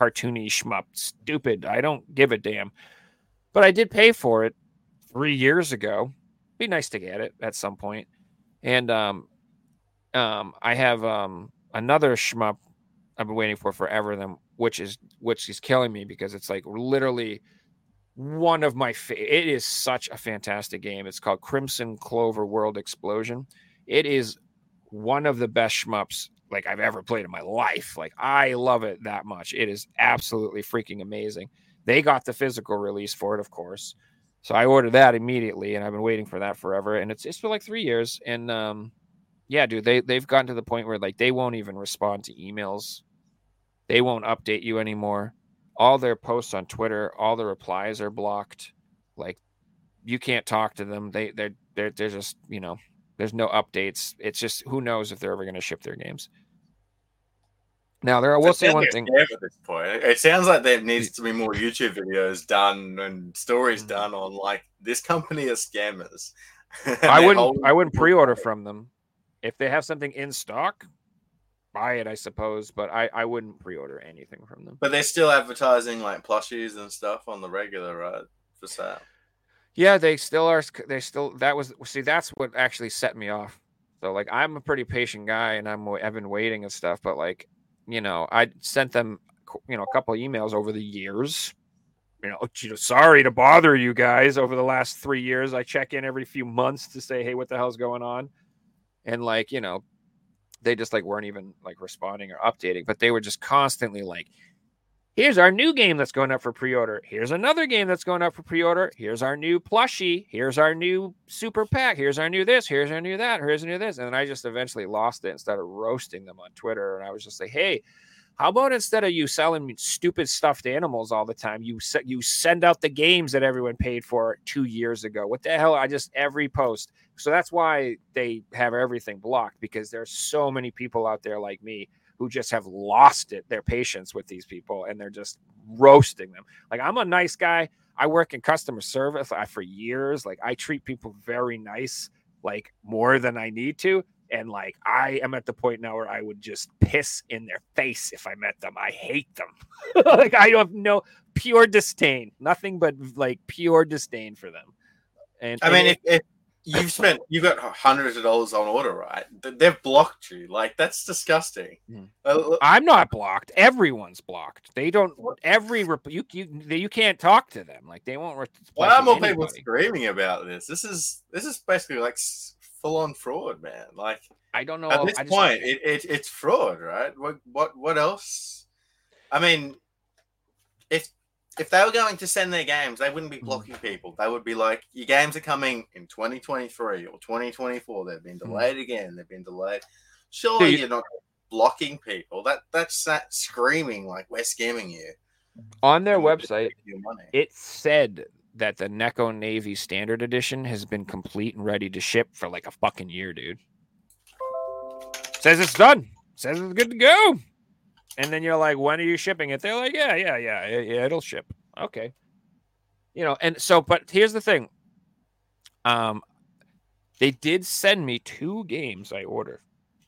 cartoony shmup. Stupid. I don't give a damn. But I did pay for it three years ago. Be nice to get it at some point. And um, um, I have um another shmup I've been waiting for forever. Them, which is which is killing me because it's like literally one of my fa- it is such a fantastic game. It's called Crimson Clover World Explosion. It is one of the best shmups like I've ever played in my life. Like I love it that much. It is absolutely freaking amazing. They got the physical release for it, of course. So I ordered that immediately, and I've been waiting for that forever. And it's it's been like three years. And um, yeah, dude, they they've gotten to the point where like they won't even respond to emails. They won't update you anymore. All their posts on Twitter, all the replies are blocked. Like you can't talk to them. They they're they're they're just you know there's no updates. It's just who knows if they're ever going to ship their games. Now there, I will say one thing. At this point, It- sounds like there needs to be more YouTube videos done and stories Mhm. done on like this company are scammers. [laughs] I wouldn't I wouldn't pre-order from them. If they have something in stock, buy it, I suppose, but I, I wouldn't pre-order anything from them. But they're still advertising like plushies and stuff on the regular, right? For sale. Yeah, they still are they still that was see that's what actually set me off. So like I'm a pretty patient guy and I'm I've been waiting and stuff, but like you know, I sent them, you know, a couple of emails over the years. You know, you know, sorry to bother you guys over the last three years. I check in every few months to say, hey, what the hell's going on? And like, you know, they just like weren't even like responding or updating, but they were just constantly like, here's our new game that's going up for pre-order. Here's another game that's going up for pre-order. Here's our new plushie. Here's our new super pack. Here's our new this. Here's our new that. Here's our new this. And then I just eventually lost it and started roasting them on Twitter. And I was just like, hey, how about instead of you selling stupid stuffed animals all the time, you se- you send out the games that everyone paid for two years ago? What the hell? I just every post. So that's why they have everything blocked because there's so many people out there like me who just have lost it, their patience with these people, and they're just roasting them. Like I'm a nice guy. I work in customer service I, for years. Like I treat people very nice, like more than I need to. And like I am at the point now where I would just piss in their face if I met them. I hate them. [laughs] like I have no pure disdain, nothing but like pure disdain for them. And I mean, if, if you've spent, you've got hundreds of dollars on order, right? They've blocked you. Like that's disgusting. Mhm. Uh, I'm not blocked. Everyone's blocked. They don't. Every you you you can't talk to them. Like they won't. Why are more people screaming about this? This is this is basically like full on fraud, man. Like I don't know. at this point, it, it it's fraud, right? What what what else? I mean, if if they were going to send their games, they wouldn't be Mhm. blocking people. They would be like, your games are coming in 2023 or 2024. They've been delayed again. They've been delayed. Surely you- you're not blocking people. That that's that screaming like we're scamming you. on their website, it said that the Neko Navy Standard Edition has been complete and ready to ship for like a fucking year, dude. Says it's done. Says it's good to go. And then you're like, when are you shipping it? They're like, yeah, yeah, yeah, yeah, it'll ship. Okay. You know, and so, but here's the thing. Um, they did send me two games I ordered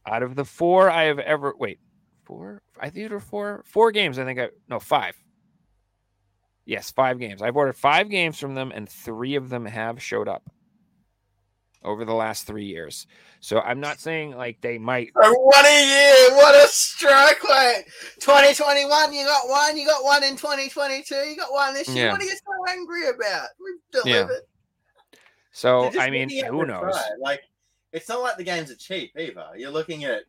out of the four I have ever wait four. I think there were four four games. I think I no five. Yes, five games. I've ordered five games from them, and three of them have showed up over the last three years. So I'm not saying like they might. What a year! What a strike rate! 2021, you got one. You got one in 2022. You got one this year. Yeah. What are you so angry about? We've Yeah. delivered. So I mean, who knows? price. Like, it's not like the games are cheap either. You're looking at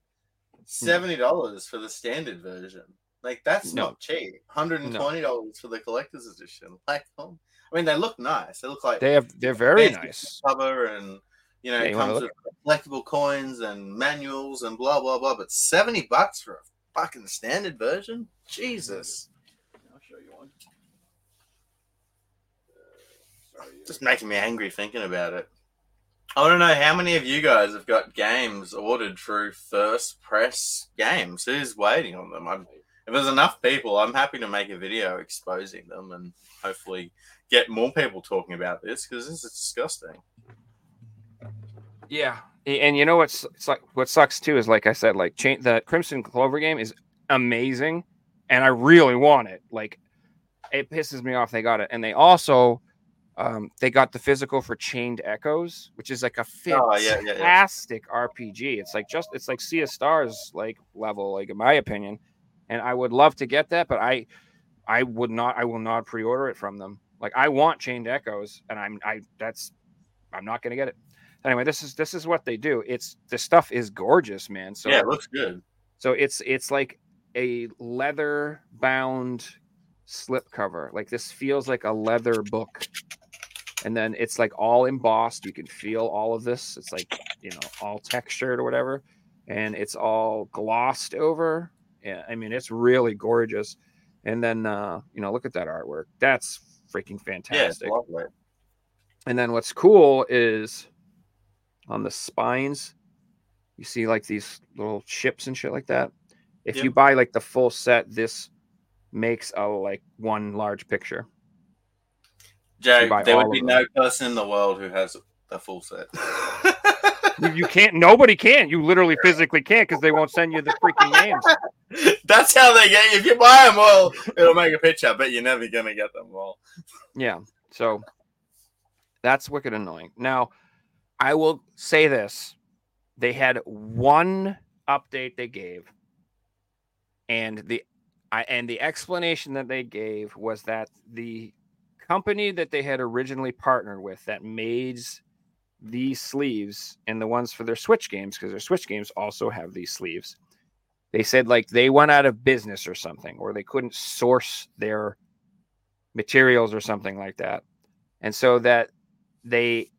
hmm. seventy dollars for the standard version. Like, that's No. not cheap. Hundred and twenty dollars for the collector's edition. [laughs] Like, um, I mean, they look nice. They look like They have. They're very nice. cover and you know Yeah, it you comes with collectible coins and manuals and blah blah blah but 70 bucks for a fucking standard version jesus I'll show you one. just making me angry thinking about it i want to know how many of you guys have got games ordered through first press games who's waiting on them I'm, if there's enough people i'm happy to make a video exposing them and hopefully get more people talking about this because this is disgusting Yeah, and you know what's it's like what sucks too is like I said, like chain the Crimson Clover game is amazing, and I really want it. Like, it pisses me off they got it, and they also um they got the physical for Chained Echoes, which is like a Oh, yeah, yeah, yeah. fantastic RPG. It's like just it's like Sea of Stars like level, like in my opinion, and I would love to get that, but I I would not I will not pre-order it from them. Like I want Chained Echoes, and I'm I that's I'm not gonna get it. Anyway this is this is what they do. It's the stuff is gorgeous man. So yeah it looks good. so it's it's like a leather bound slip cover. Like this feels like a leather book. And then it's like all embossed. You can feel all of this. It's like you know all textured or whatever. And it's all glossed over yeah i mean it's really gorgeous and then uh you know look at that artwork that's freaking yeah it's fantastic lovely and then what's cool is on the spines, you see like these little chips and shit like that. If Yep. you buy like the full set, this makes a like one large picture. Jay, there would be no person in the world who has a full set. [laughs] You, you can't. Nobody can. You literally physically can't because they won't send you the freaking names. [laughs] That's how they get. If you buy them all, it'll make a picture, but you're never gonna get them all. Yeah. So that's wicked annoying. Now, I will say this. They had one update they gave, and the I, and the explanation that they gave was that the company that they had originally partnered with that made these sleeves and the ones for their Switch games, because their Switch games also have these sleeves. They said like they went out of business or something, or they couldn't source their materials or something like that. And so that they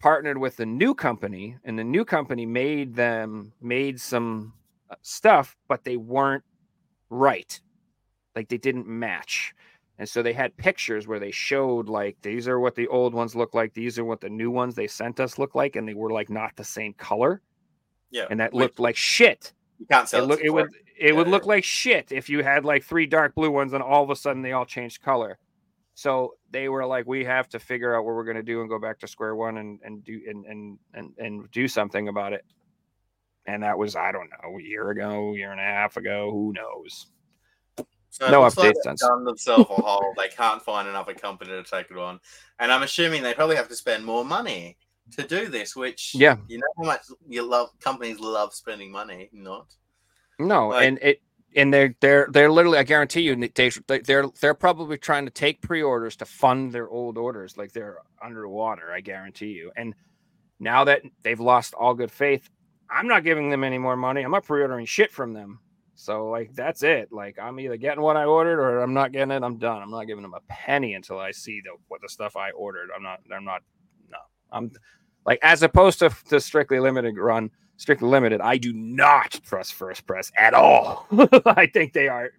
partnered with the new company, and the new company made them made some uh, stuff, but they weren't right. Like they didn't match. And so they had pictures where they showed like these are what the old ones look like, these are what the new ones they sent us look like, and they were like not the same color. Yeah. And that looked like shit. you can't It sell look it would it would Yeah, look like shit if you had like three dark blue ones and all of a sudden they all changed color. So they were like, we have to figure out what we're gonna do and go back to square one and and do and and and, and do something about it. And that was I don't know a year ago, year and a half ago, who knows? So No like updates since. done themselves a hole. They can't find another company to take it on, and I'm assuming they probably have to spend more money to do this. Which Yeah. you know how much you love companies love spending money, not No, Like- and it and they're they're they're literally I guarantee you they- they're they're probably trying to take pre-orders to fund their old orders like they're underwater, I guarantee you. And now that they've lost all good faith, I'm not giving them any more money. I'm not pre-ordering shit from them. So like that's it. Like I'm either getting what I ordered or I'm not getting it. I'm done. I'm not giving them a penny until I see the what the stuff I ordered. I'm not I'm not no. I'm like as opposed to the strictly limited run, strictly limited, I do not trust first press at all. [laughs] I think they are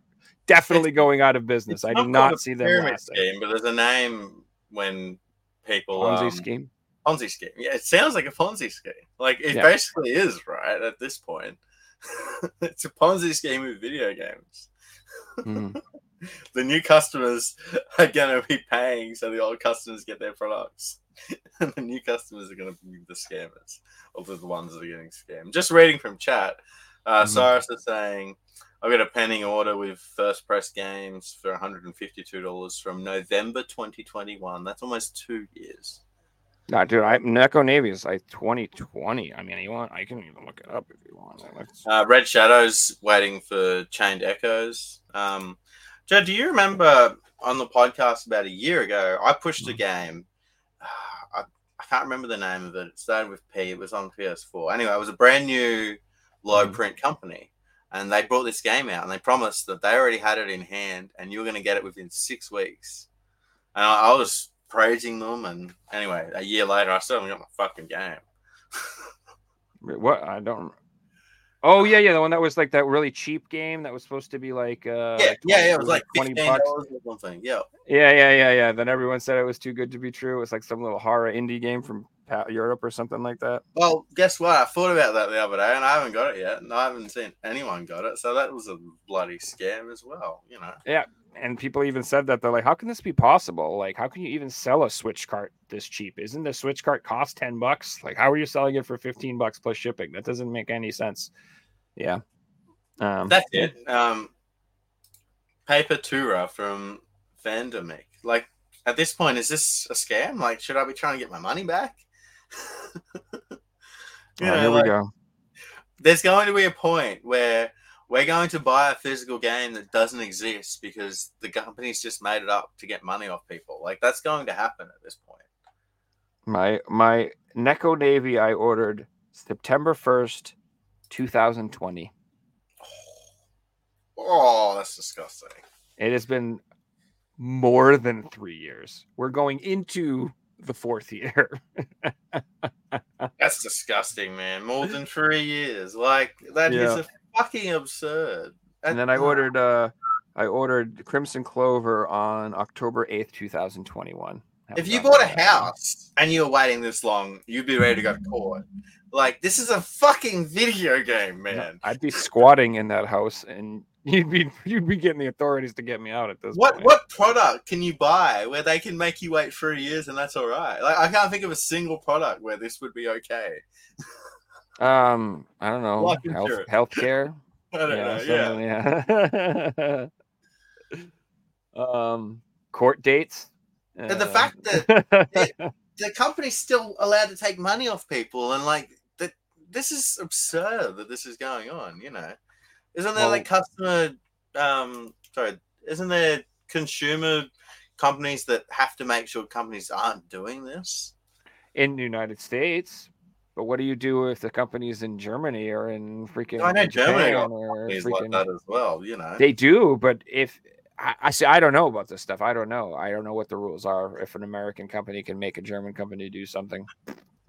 definitely going out of business. I do not see them lasting. scheme, but there's a name when people Ponzi um, scheme. Ponzi scheme. Yeah, it sounds like a Ponzi scheme. Like it Yeah. basically is, right? At this point, [laughs] it's a Ponzi scheme with video games. Mhm. [laughs] the new customers are going to be paying so the old customers get their products. [laughs] and the new customers are going to be the scammers, or the ones that are getting scammed. Just reading from chat, uh, Mhm. Cyrus is saying, I've got a pending order with First Press Games for $152 from November 2021. That's almost two years. No, dude, I Neko Navy is like 2020. I mean, you want I can even look it up if you want. Uh, Red Shadows waiting for Chained Echoes. Um, Joe, do you remember on the podcast about a year ago? I pushed a game. I, I can't remember the name of it. It started with P. It was on PS4. Anyway, it was a brand new low Mhm. print company, and they brought this game out, and they promised that they already had it in hand, and you were going to get it within six weeks. And I, I was praising them, and anyway, a year later, I still haven't got my fucking game. What I don't. Oh yeah, yeah, the one that was like that really cheap game that was supposed to be like uh yeah, like yeah, 20 yeah. It was like twenty bucks. or something. Yeah. Yeah, yeah, yeah, yeah. Then everyone said it was too good to be true. It was like some little horror indie game from Europe or something like that. Well, guess what? I thought about that the other day, and I haven't got it yet, and I haven't seen anyone got it. So that was a bloody scam as well. You know. And people even said that they're like, "How can this be possible? Like, how can you even sell a Switch cart this cheap? Isn't the Switch cart cost ten bucks? Like, how are you selling it for fifteen bucks plus shipping? That doesn't make any sense." Yeah. Um, That's it. Um, Papetura from pandemic. Like at this point, is this a scam? Like, should I be trying to get my money back? [laughs] oh, You know, here like, we go. there's going to be a point where we're going to buy a physical game that doesn't exist because the company's just made it up to get money off people. Like that's going to happen at this point. My my Neko Navy I ordered September first, two thousand twenty. Oh, that's disgusting. It has been more than three years. We're going into the fourth year. [laughs] That's disgusting, man. More than three years. Like that is Yeah. a fucking absurd. and then I ordered uh I ordered Crimson Clover on October eighth, two thousand twenty one. If you bought a house and you were waiting this long, you'd be ready to go to court. Like this is a fucking video game, man. I'd be squatting in that house, and [laughs] you'd be you'd be getting the authorities to get me out at this What point. what product can you buy where they can make you wait three years and that's all right? Like I can't think of a single product where this would be okay. [laughs] Um, I don't know. Life Health insurance. healthcare. [laughs] I don't know. Yeah. yeah. [laughs] um, court dates. And the Uh, fact [laughs] the company's still allowed to take money off people and like that this is absurd that this is going on you know isn't there like customer um sorry, isn't there consumer companies that have to make sure companies aren't doing this? in the United States. But what do you do if the company's in Germany or in freaking I know Germany or Companies like that as well, you know. They do, but if I, I see, I don't know about this stuff. I don't know. I don't know what the rules are. If an American company can make a German company do something,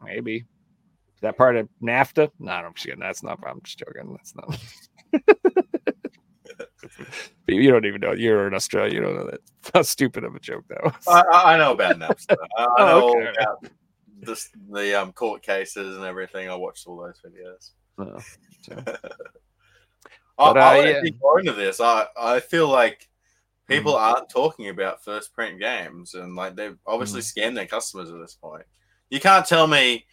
maybe. Is that part of NAFTA? No, I'm just kidding. That's not. I'm just joking. That's not. [laughs] You don't even know. You're in Australia. You don't know that. [laughs] How stupid of a joke that was. I, I know about NAFTA. I, I [laughs] Oh, okay. about this, the um, court cases and everything. I watched all those videos. So, [laughs] I, But, I uh, want yeah. to dig more into this. I, I feel like people Mm-hmm. aren't talking about first print games and like they've obviously Mm-hmm. scammed their customers at this point. You can't tell me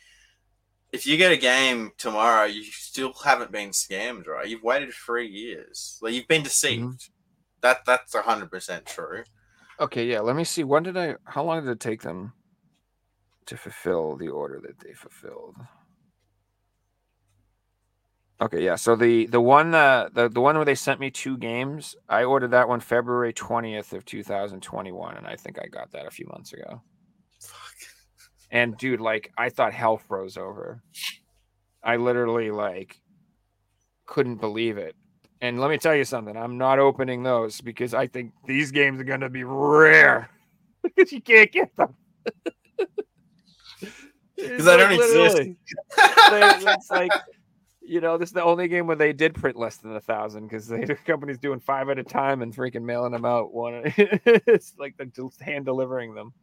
if you get a game tomorrow, you still haven't been scammed, right? You've waited three years. Like you've been deceived. Mm-hmm. That that's hundred percent true. okay, yeah. Let me see. When did I? How long did it take them to fulfill the order that they fulfilled? Okay, yeah. So the the one uh, the the one where they sent me two games, I ordered that one February twentieth of two thousand twenty one, and I think I got that a few months ago. Fuck. And dude, like I thought hell froze over. I literally like couldn't believe it. And let me tell you something, I'm not opening those because I think these games are gonna be rare. Because [laughs] you can't get them. [laughs] Because they don't exist. [laughs] it's like you know this is the only game where they did print less than a thousand because [laughs] the company's doing five at a time and freaking mailing them out one [laughs] it's like they're just hand delivering them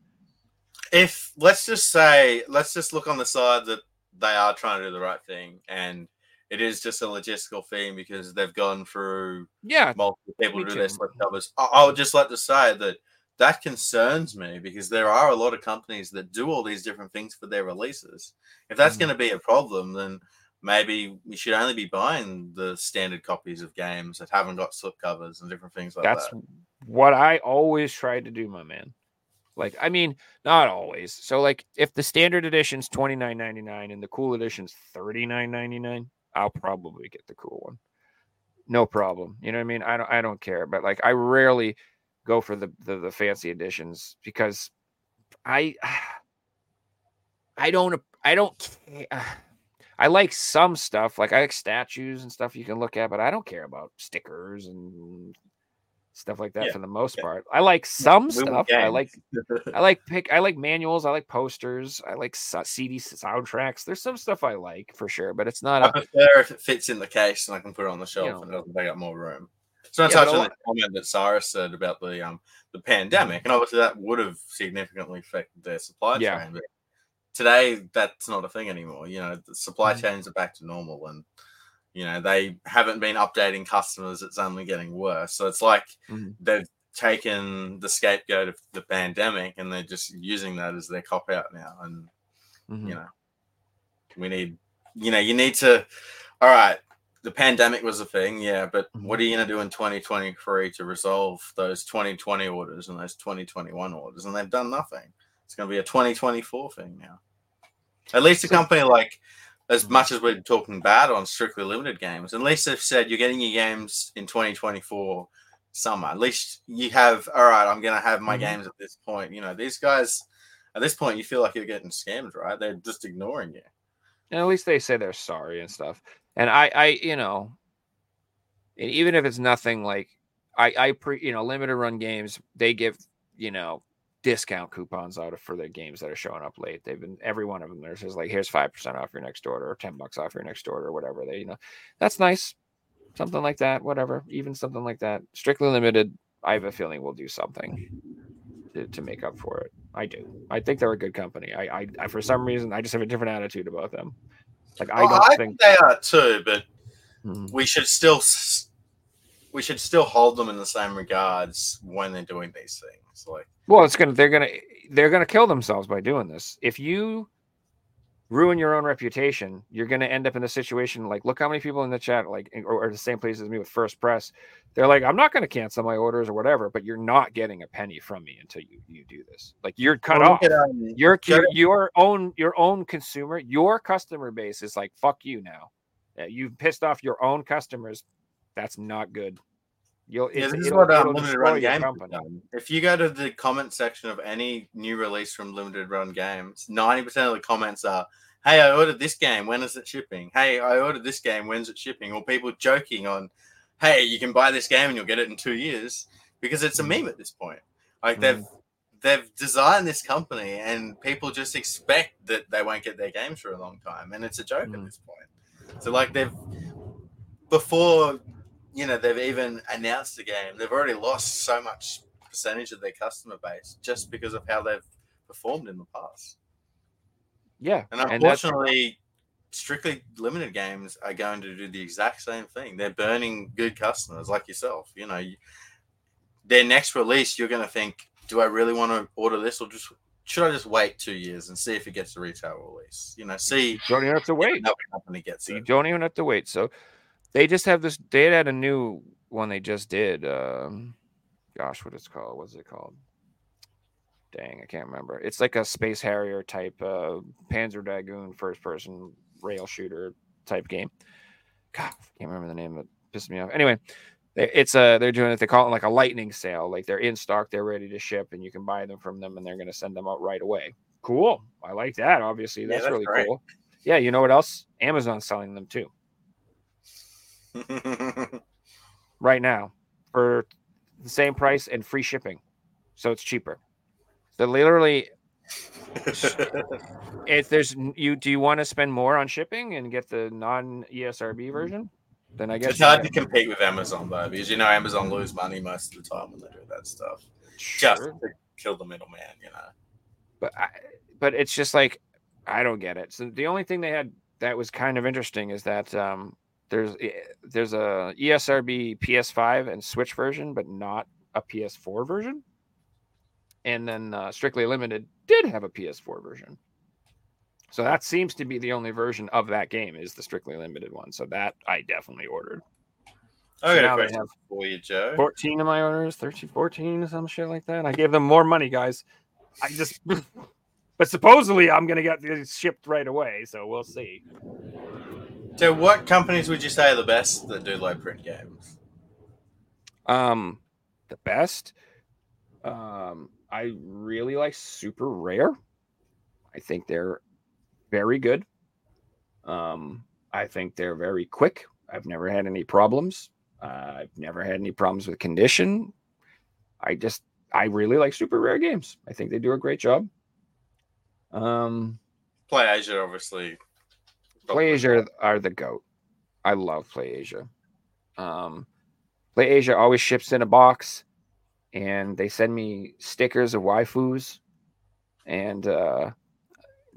If let's just say, let's just look on the side that they are trying to do the right thing, and it is just a logistical thing because they've gone through yeah multiple people to do their slip covers. I, I would just like to say that that concerns me because there are a lot of companies that do all these different things for their releases. If that's Mhm. going to be a problem, then maybe we should only be buying the standard copies of games that haven't got slip covers and different things like that's that. That's what i always try to do my man like i mean not always so like if the standard edition's 29.99 and the cool edition's 39.99 i'll probably get the cool one no problem you know what i mean i don't i don't care but like i rarely go for the the, the fancy editions because i [sighs] i don't i don't care [sighs] I like some stuff, like I like statues and stuff you can look at, but I don't care about stickers and stuff like that Yeah, for the most part. I like some We stuff. I like [laughs] I like pick I like manuals, I like posters, I like CD soundtracks. There's some stuff I like for sure, but it's not I a prefer if it fits in the case and I can put it on the shelf know. and it doesn't take up more room. So I Yeah, touch on the comment that Cyrus said about the um the pandemic, and obviously that would have significantly affected their supply Yeah. chain. But today, that's not a thing anymore. You know, the supply Mhm. chains are back to normal, and you know they haven't been updating customers. It's only getting worse. So it's like Mhm. they've taken the scapegoat of the pandemic, and they're just using that as their cop out now. And Mhm. you know we need you know you need to all right the pandemic was a thing yeah but what are you going to do in 2023 to resolve those 2020 orders and those 2021 orders? And they've done nothing. It's going to be a 2024 thing now. At least a company like as much as we're talking bad on strictly limited games at least they've said you're getting your games in 2024 summer. At least you have all right i'm going to have my Mhm. games at this point. You know these guys at this point you feel like you're getting scammed right? They're just ignoring you. And at least they say they're sorry and stuff. And I, I, you know, and even if it's nothing like I, I pre, you know, limited run games, they give, you know, discount coupons out for the games that are showing up late. They've been every one of them. There's just like here's five percent off your next order or ten bucks off your next order or whatever. They, you know, that's nice. Something like that, whatever. Even something like that. Strictly limited. I have a feeling we'll do something to, to make up for it. I do. I think they're a good company. I, I, I, for some reason, I just have a different attitude about them. Like I Oh, don't I think. they are too, but Mhm. we should still we should still hold them in the same regards when they're doing these things. Like Well, it's gonna. They're gonna. They're gonna kill themselves by doing this. If you ruin your own reputation, you're gonna end up in a situation like look how many people in the chat like or, or the same place as me with First Press. They're like, I'm not gonna cancel my orders or whatever, but you're not getting a penny from me until you you do this. Like you're cut Well, off. um, your, your own your own consumer your customer base is like fuck you now Uh, you've pissed off your own customers that's not good You'll Yeah, it's, this is what um, limited run games. have company. done. If you go to the comment section of any new release from limited run games, ninety percent of the comments are, "Hey, I ordered this game. When is it shipping? Hey, I ordered this game. When's it shipping?" Or people joking on, "Hey, you can buy this game and you'll get it in two years," because it's a meme at this point. Like they've they've designed this company, and people just expect that they won't get their games for a long time, and it's a joke Mm. at this point. So like they've before you know they've even announced the game, they've already lost so much percentage of their customer base just because of how they've performed in the past. Yeah, And and unfortunately, strictly limited games are going to do the exact same thing. They're burning good customers like yourself. You know, you- their next release, you're going to think, do I really want to order this or just should I just wait two years and see if it gets a retail release? You know, see you don't even have to wait. company gets You it. don't even have to wait. So they just have this. They had a new one they just did. Um, gosh, what it's called? What's it called? Dang, I can't remember. It's like a Space Harrier type, uh, Panzer Dragoon first person rail shooter type game. God, I can't remember the name. Of it pissed me off. Anyway, it's a they're doing it. They call it like a lightning sale. Like they're in stock, they're ready to ship, and you can buy them from them, and they're going to send them out right away. Cool. I like that. Obviously, Yeah, that's, that's really great. cool. Yeah, you know what else? Amazon's selling them too [laughs] right now for the same price and free shipping. So it's cheaper. So literally, [laughs] if there's you, do you want to spend more on shipping and get the non ESRB version? Then I guess it's hard to compete with Amazon though, because you know Amazon lose money most of the time when they do that stuff. Just to kill the middleman, you know. but I, but it's just like I don't get it. So the only thing they had that was kind of interesting is that um, there's eh, there's a ESRB PS5 and Switch version, but not a PS4 version. And then uh, Strictly Limited did have a PS4 version. So that seems to be the only version of that game is the Strictly Limited one. So that I definitely ordered. I got now a question have for you, Joe. 14 of my orders, 13, 14, some shit like that. I gave them more money, guys. I just, [laughs] but supposedly I'm going to get these shipped right away. So we'll see. So, what companies would you say are the best that do low print games? Um, the best, um, I really like Super Rare. I think they're very good. Um, I think they're very quick. I've never had any problems. Uh, I've never had any problems with condition. I just, I really like Super Rare games. I think they do a great job. Um, Play Asia, obviously. Play Asia are the goat. I love Play Asia. Um, Play Asia always ships in a box, and they send me stickers of waifus, and uh,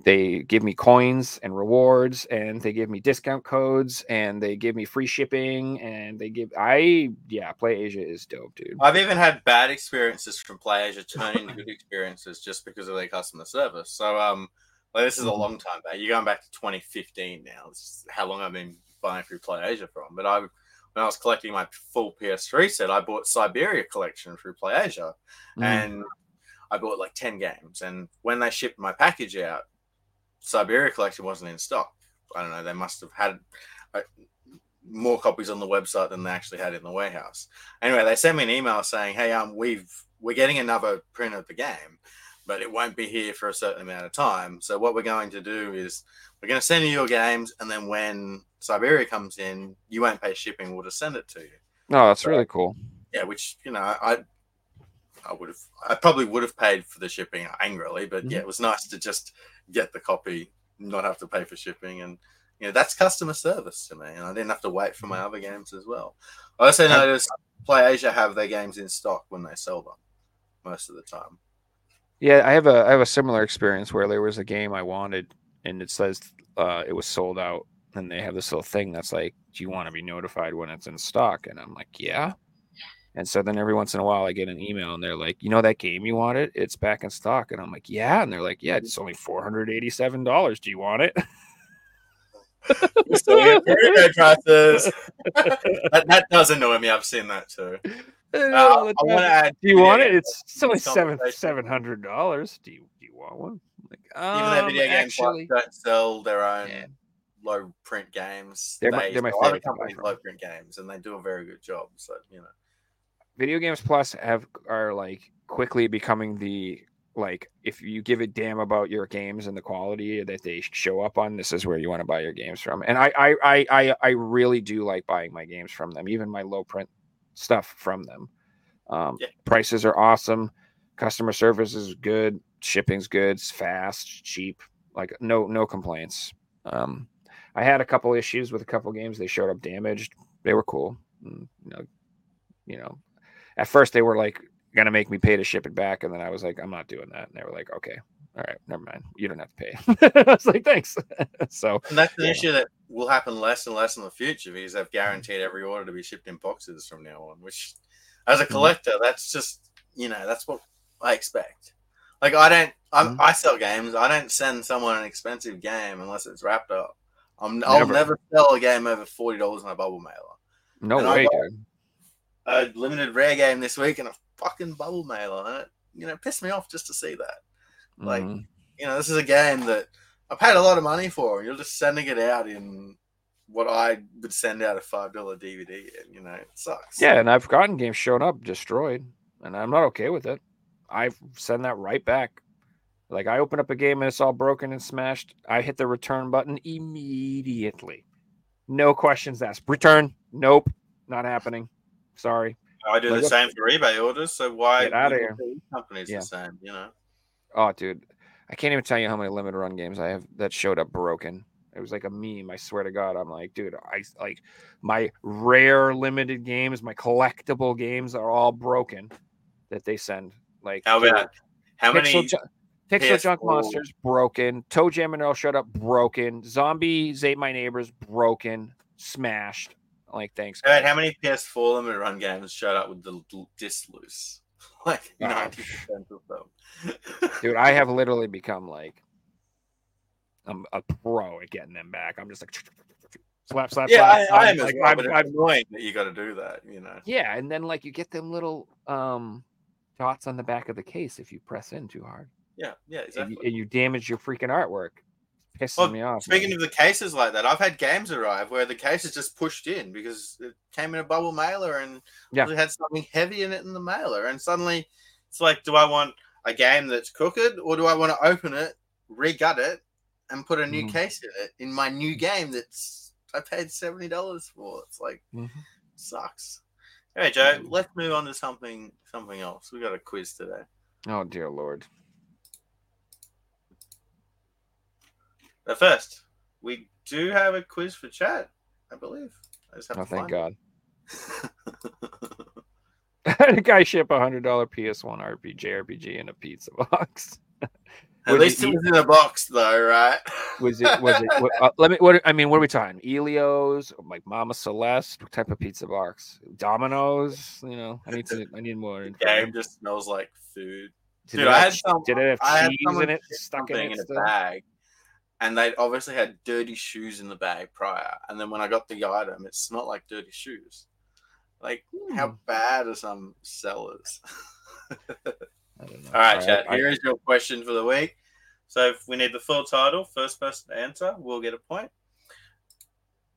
they give me coins and rewards, and they give me discount codes, and they give me free shipping, and they give I yeah, Play Asia is dope, dude. I've even had bad experiences from Play Asia turn into good experiences just because of their customer service. So, um, like this is a Mhm. long time back. You're going back to 2015 now. This is how long I've been buying through PlayAsia from. But I, when I was collecting my full PS3 set, I bought Syberia collection through PlayAsia, Mm. and I bought like 10 games. And when they shipped my package out, Syberia Collection wasn't in stock. I don't know, they must have had uh, more copies on the website than they actually had in the warehouse. Anyway, they sent me an email saying, "Hey, um, we've we're getting another print of the game, but it won't be here for a certain amount of time. So what we're going to do is we're going to send you your games, and then when Syberia comes in, you won't pay shipping. We'll just send it to you." No, that's really cool. yeah, which you know, I I would have, I probably would have paid for the shipping angrily, but mm-hmm. yeah, it was nice to just get the copy, not have to pay for shipping, and you know, that's customer service to me, and I didn't have to wait for my mm-hmm. other games as well. I also noticed Play Asia have their games in stock when they sell them most of the time. Yeah, I have a I have a similar experience where there was a game I wanted and it says uh, it was sold out, and they have this little thing that's like, "Do you want to be notified when it's in stock?" And I'm like, "Yeah." And so then every once in a while I get an email and they're like, "You know that game you wanted? It's back in stock." And I'm like, "Yeah." And they're like, "Yeah, it's only four hundred eighty-seven dollars. Do you want it?" [laughs] [laughs] That, that does annoy me. I've seen that too. All Uh, I want to add. do you want it? It's, it's only seven seven hundred dollars. Do you do you want one? I'm like, Even though um, video game actually, sites don't sell their own Yeah. low print games, They're my- they they're my favorite to buy companies low print games, and they do a very good job. So you know, video games plus have are like quickly becoming the like if you give a damn about your games and the quality that they show up on this is where you want to buy your games from and i i i i, I really do like buying my games from them even my low print stuff from them. Um Yeah. prices are awesome. Customer service is good. Shipping's good. It's fast cheap like no no complaints. Um i had a couple issues with a couple games. They showed up damaged. They were cool. Mm, you know you know at first they were like gonna make me pay to ship it back and then i was like i'm not doing that. And they were like okay. All right. Never mind. You don't have to pay. [laughs] I was like thanks. [laughs] So And that's the Yeah. issue that will happen less and less in the future because they've guaranteed every order to be shipped in boxes from now on. Which, as a Mhm. collector, that's just you know that's what I expect. Like I don't, I'm, Mhm. I sell games. I don't send someone an expensive game unless it's wrapped up. I'm, I'll Never. never sell a game over forty dollars on a bubble mailer. no And I way dude A limited rare game this week and a fucking bubble mailer, and it you know pissed me off just to see that. Like, Mhm. you know, this is a game that I paid a lot of money for. and You're just sending it out in what I would send out a five dollar DVD. And, you know, it sucks. yeah and i've gotten games shown up destroyed and i'm not okay with it i send that right back like i open up a game and it's all broken and smashed i hit the return button immediately no questions asked return nope not happening sorry I do Like, the same for eBay orders. So why Get outta wouldn't here. companies Yeah. the same? You know, Oh, dude, I can't even tell you how many limited run games I have that showed up broken. It was like a meme. I swear to God, I'm like, dude, I like my rare limited games, my collectible games are all broken that they send. Like, how about how many? Pixel, Ju- PixelJunk Monsters broken. ToeJam and Earl showed up broken. Zombies Ate My Neighbors broken, smashed. Like, thanks. about guys. how many PS4 limited run games showed up with the disc loose? [laughs] Like Oh. ninety percent of them. dude i have [laughs] literally become like i'm a pro at getting them back i'm just like [tsk] slap slap yeah, I, slap I am like, well, I've- but it's I've- annoying that you got to do that. You know. yeah and then like you get them little um dots on the back of the case if you press in too hard Yeah, yeah, and, you, and you damage your freaking artwork pisses Well, me off Speaking man. of the cases like that, I've had games arrive where the case is just pushed in because it came in a bubble mailer and Yeah. it had something heavy in it in the mailer. And suddenly it's like, do I want a game that's crooked or do I want to open it, regut it, and put a new Mhm. case in it in my new game that's I paid seventy dollars for? It's like Mhm. sucks. Hey Joe, Mhm. let's move on to something something else. We got a quiz today. oh dear lord But first, we do have a quiz for chat, I believe. I just have oh to thank god the [laughs] [laughs] guy ship a hundred dollar ps1 rpg rpg in a pizza box At least it it was in a box, though, right? was it was it what, [laughs] uh, let me what i mean what are we talking Ellio's like mama celeste what type of pizza box domino's you know i need to i need more The game just smells like food. Did Dude, it I had some. did it have had cheese in it stuck in it in a bag, and they obviously had dirty shoes in the bag prior. And then when I got the item, it smelled like dirty shoes. Like, Hmm. how bad are some sellers? I. [laughs] All right, I- chat. I- Here is your question for the week. So if we need the full title, first person to answer we'll get a point.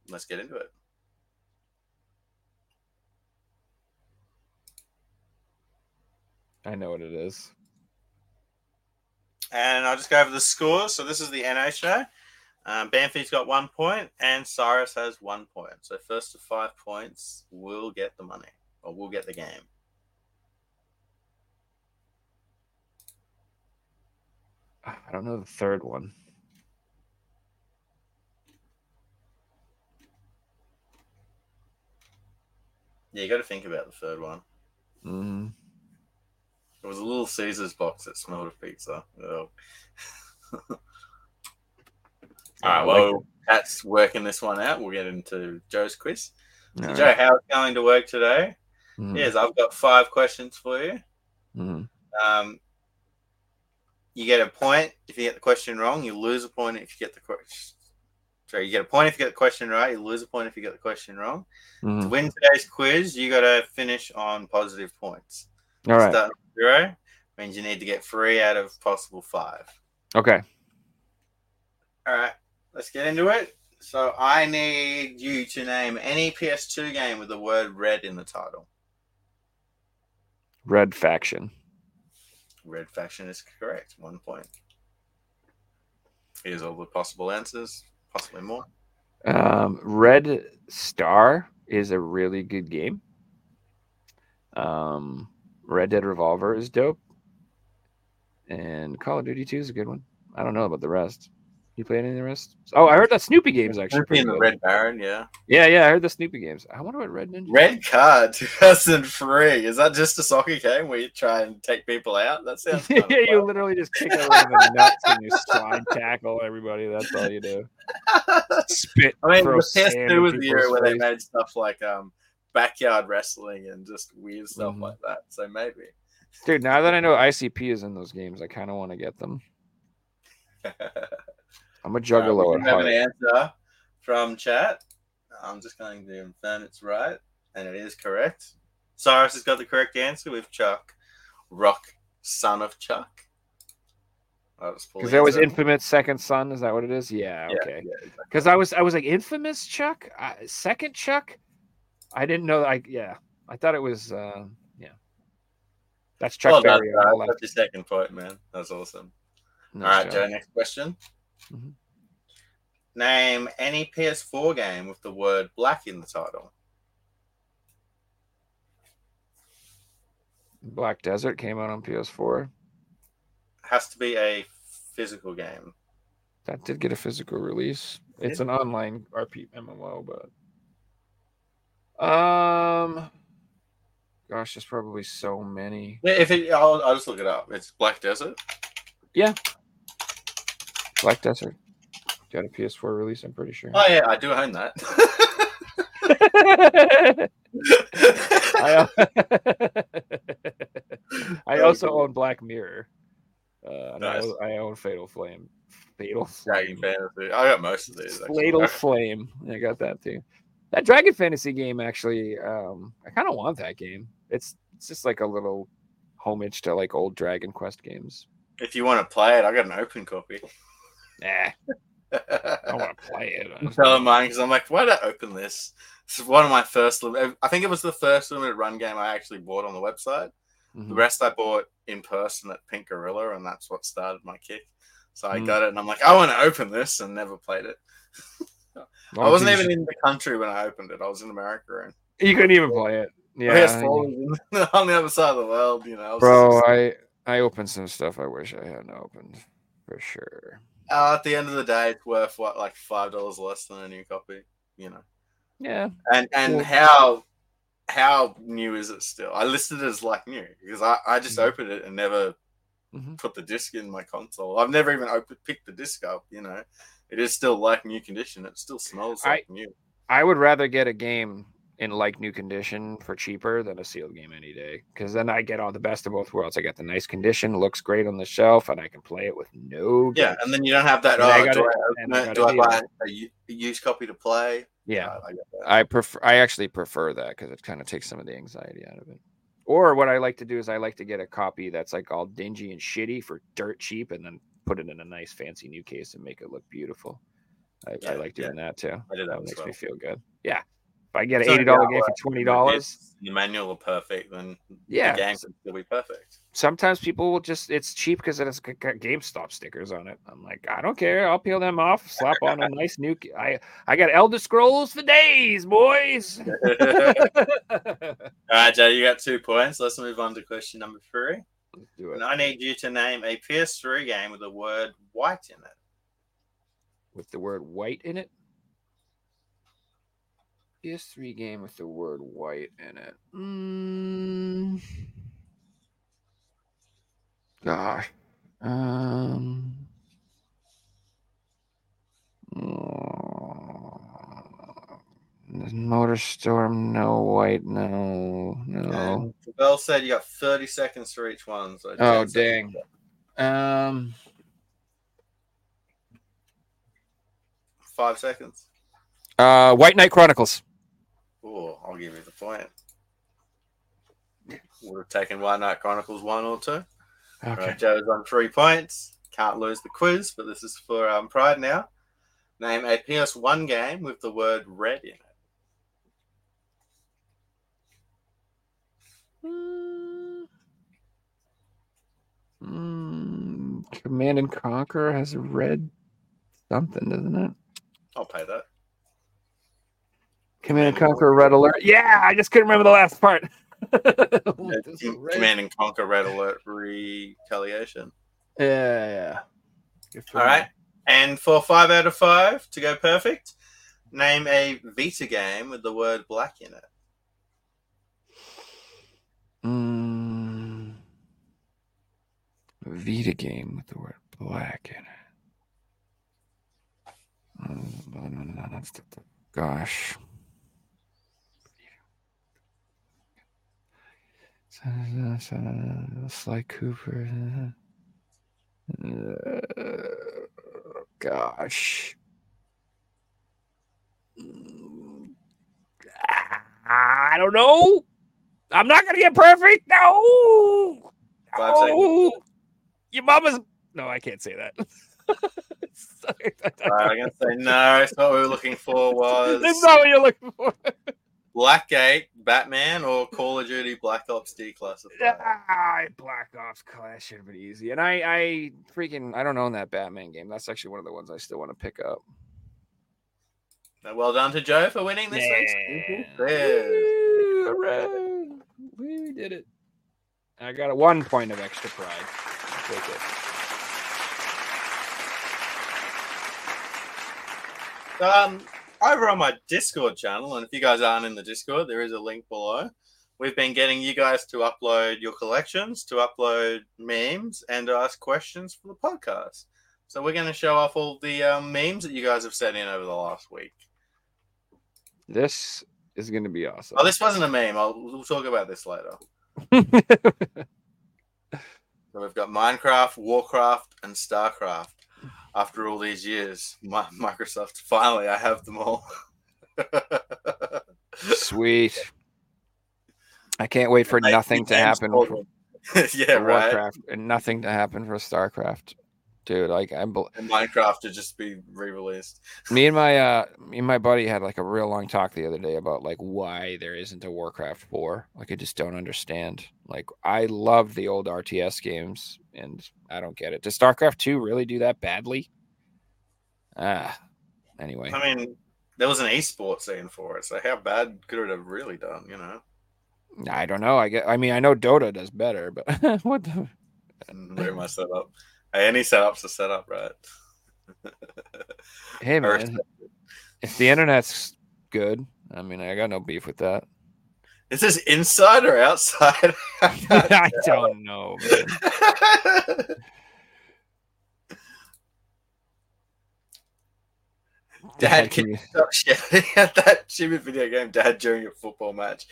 Let's get into it. I know what it is. And I'll just go over the scores. So this is the NA show. Um, Banfi's got one point, and Cyrus has one point. So first to five points will get the money, or will get the game. I don't know the third one. Yeah, you got to think about the third one. Mm, It was a little Caesar's box that smelled of pizza. Oh. [laughs] All right, like well, that's working this one out. We'll get into Joe's quiz. all So. Joe, how it's going to work today? Mhm, Yes, I've got five questions for you. mhm. Um, you get a point if you get the question wrong. You lose a point if you get the question. Sorry, you get a point if you get the question right. You lose a point if you get the question wrong. To Mhm. win today's quiz, you got to finish on positive points. All right. With zero means you need to get three out of possible five. Okay. All right, let's get into it. So I need you to name any PS2 game with the word red in the title. Red Faction. Red faction is correct. One point. Here's all the possible answers, possibly more. Um, Red Star is a really good game. Um, Red Dead Revolver is dope, and Call of Duty Two is a good one. I don't know about the rest. You play any of the rest? Oh, I heard that Snoopy game's actually Snoopy and the. Red Baron, yeah. Yeah, yeah, I heard the Snoopy games. I wonder what Red Ninja. Red Card 2003. Is that just a soccer game where you try and take people out? That sounds [laughs] yeah, you literally just kick everyone nuts and you slide tackle everybody. That's all you do. [laughs] Spit. I mean, the PS2 was the people's where they made stuff like um, backyard wrestling and just weird stuff Mhm. like that. So maybe. Dude, now that I know ICP is in those games, I kind of want to get them. [laughs] I'm a juggalo we have an answer from chat. I'm just going to confirm it's right, and it is correct. Cyrus has got the correct answer with Chuck, Rock, son of Chuck. Because the that was. Infamous Second Son. Is that what it is? Yeah. Yeah, Okay. yeah, exactly. Because I was I was like Infamous Chuck, uh, Second Chuck. I didn't know. I yeah. I thought it was. uh Yeah. That's Chuck Well Berry. on the That's your second point, man. That's awesome. All right. Joe. Next question. Mhm. Name any PS4 game with the word black in the title. Black Desert came out on PS4. Has to be a physical game. That did get a physical release. It's an online RP MMO, but um, gosh, there's probably so many. If it, I'll, I'll just look it up. It's Black Desert. Yeah, Black Desert got a PS4 release. I'm pretty sure. Oh yeah, I do own that. [laughs] I, [laughs] I also own Black Mirror. Uh, and Nice. I, own, I own Fatal Flame. Fatal Flame. Fantasy. I got most of these. actually. Fatal Flame. I got that too. That Dragon Fantasy game actually, um, I kind of want that game. It's it's just like a little homage to like old Dragon Quest games. If you want to play it, I got an open copy. Nah, I want to [laughs] play it. I'm telling mine because I'm like, why did I open this? This is one of my first. I think it was the first limited run game I actually bought on the website. The Mhm. rest I bought in person at Pink Gorilla, and that's what started my kick. So I Mm. got it, and I'm like, I want to open this, and never played it. [laughs] Oh, I wasn't geez. even in the country when I opened it. I was in America, and You couldn't even play it. yeah, Yeah, [laughs] on the other side of the world. You know, I bro. I I opened some stuff I wish I hadn't opened for sure. Uh, at the end of the day, it's worth what, like five dollars less than a new copy. You know, Yeah, and and Well- how how new is it still? I listed it as like new because I, I just Mhm. opened it and never Mhm. put the disc in my console. I've never even opened picked the disc up. You know, it is still like new condition. It still smells I- like new. I would rather get a game in like new condition for cheaper than a sealed game any day because then I get all the best of both worlds. I get the nice condition, looks great on the shelf, and I can play it with no. Yeah, and then you don't have that. And I Oh, got do I, I do I buy a used copy to play? yeah. Uh, I. I prefer. I actually prefer that because it kind of takes some of the anxiety out of it. Or what I like to do is I like to get a copy that's like all dingy and shitty for dirt cheap, and then put it in a nice fancy new case and make it look beautiful. I, Yeah, I like doing that too. I did that That makes well. me feel good. Yeah. If I get an So, eighty dollar game for twenty dollars, The manual are perfect, then Yeah. the game still be perfect. sometimes people will just it's cheap because it has GameStop stickers on it. I'm like, I don't care. I'll peel them off, slap on a [laughs] nice new. I I got Elder Scrolls for days, boys. [laughs] All right, Joe, you got two points. Let's move on to question number three. Do it And I need you to name a PS3 game with the word white in it. with the word white in it. PS3 game with the word white in it. Mm. Gosh. Um. Motorstorm, no white, no, no. And Bell said you got 30 seconds for each one. So Oh dang. Um. Five seconds. Uh, White Knight Chronicles. Oh, I'll give you the point. Would have taken White Knight Chronicles one or two. Okay. Right, Joe's on three points. Can't lose the quiz, but this is for um, Pride now. Name a PS1 game with the word red in it. Mm. Mm, Command and Conquer has a red something, doesn't it? I'll pay that. Command and Conquer Red Alert. Yeah, I just couldn't remember the last part. [laughs] This is Com- red. Command and Conquer Red Alert Retaliation. Yeah, yeah. Good All me. right. And for five out of five to go perfect, name a Vita game with the word black in it. Mm, Vita game with the word black in it. Mm, Gosh. Sly Cooper. Gosh. Mm, I don't know. I'm not gonna get perfect. No. Five No. seconds. Your mama's. No, I can't say that. Sorry. I'm gonna say no. It's not what we were looking for was That's not what you're looking for. Blackgate, Batman, or Call of Duty Black Ops Declassified. Ah, Black Ops Clash should have been easy. And I, I freaking, I don't own that Batman game. That's actually one of the ones I still want to pick up. Well done to Joe for winning this quiz. Woo, hooray. We did it. I got a one point of extra pride. Take it. Um, over on my Discord channel, and if you guys aren't in the Discord, there is a link below. We've been getting you guys to upload your collections, to upload memes, and to ask questions for the podcast. So we're going to show off all the um, memes that you guys have sent in over the last week. This is going to be awesome. Oh, this wasn't a meme. I'll, we'll talk about this later. [laughs] So we've got Minecraft, Warcraft, and StarCraft. After all these years, my, Microsoft finally, I have them all. Sweet. I can't wait for nothing to happen for for [laughs] yeah, for right. Warcraft and nothing to happen for StarCraft. Dude, like I'm bel- And Minecraft to just be re-released. [laughs] me and my uh me and my buddy had like a real long talk the other day about like why there isn't a Warcraft 4. Like I just don't understand. Like I love the old RTS games and I don't get it. Does StarCraft 2 really do that badly? Ah. Anyway. I mean, there was an esports scene for it, so how bad could it have really done? You know, I don't know. I get I mean I know Dota does better, but [laughs] what the and where my setup. Any setups are set up, right? Hey [laughs] man, if the internet's good, I mean I got no beef with that. Is this inside or outside? [laughs] [laughs] I don't know. Dad, Can you stop shouting at that stupid video game dad during a football match?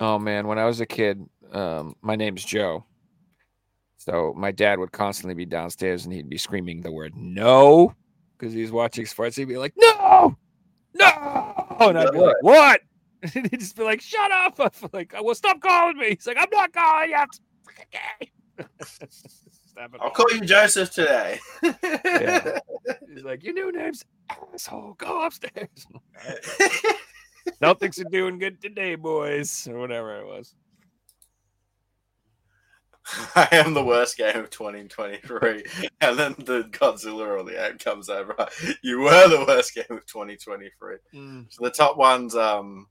Oh man, when I was a kid, um, my name's Joe. So my dad would constantly be downstairs and he'd be screaming the word no because he's watching sports. He'd be like, No, no. And I'd be like, What? [laughs] And he'd just be like, Shut up. I'm [laughs] like, Well, stop calling me. He's like, I'm not calling you. I'm okay. Stop it I'll call you Joseph today. Yeah. [laughs] He's like, Your new name's asshole. Go upstairs. Celtics are doing good today, boys, or whatever it was. [laughs] I am the worst game of 2023. [laughs] and then the Godzilla or the ape comes over. [laughs] You were the worst game of 2023. So the top one's um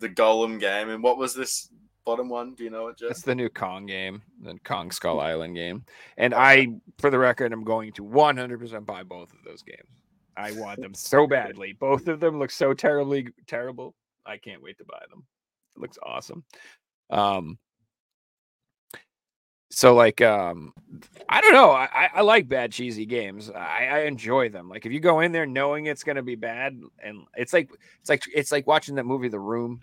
the Gollum game. And what was this bottom one? Do you know it, Jeff? It's the new Kong game, the Kong Skull Island game. And I, for the record, I'm going to 100% buy both of those games. I want them so badly. Both of them look so terribly terrible. I can't wait to buy them. It looks awesome. Um, so like um i don't know i i I like bad cheesy games i i enjoy them like if you go in there knowing it's going to be bad and it's like it's like it's like watching that movie the room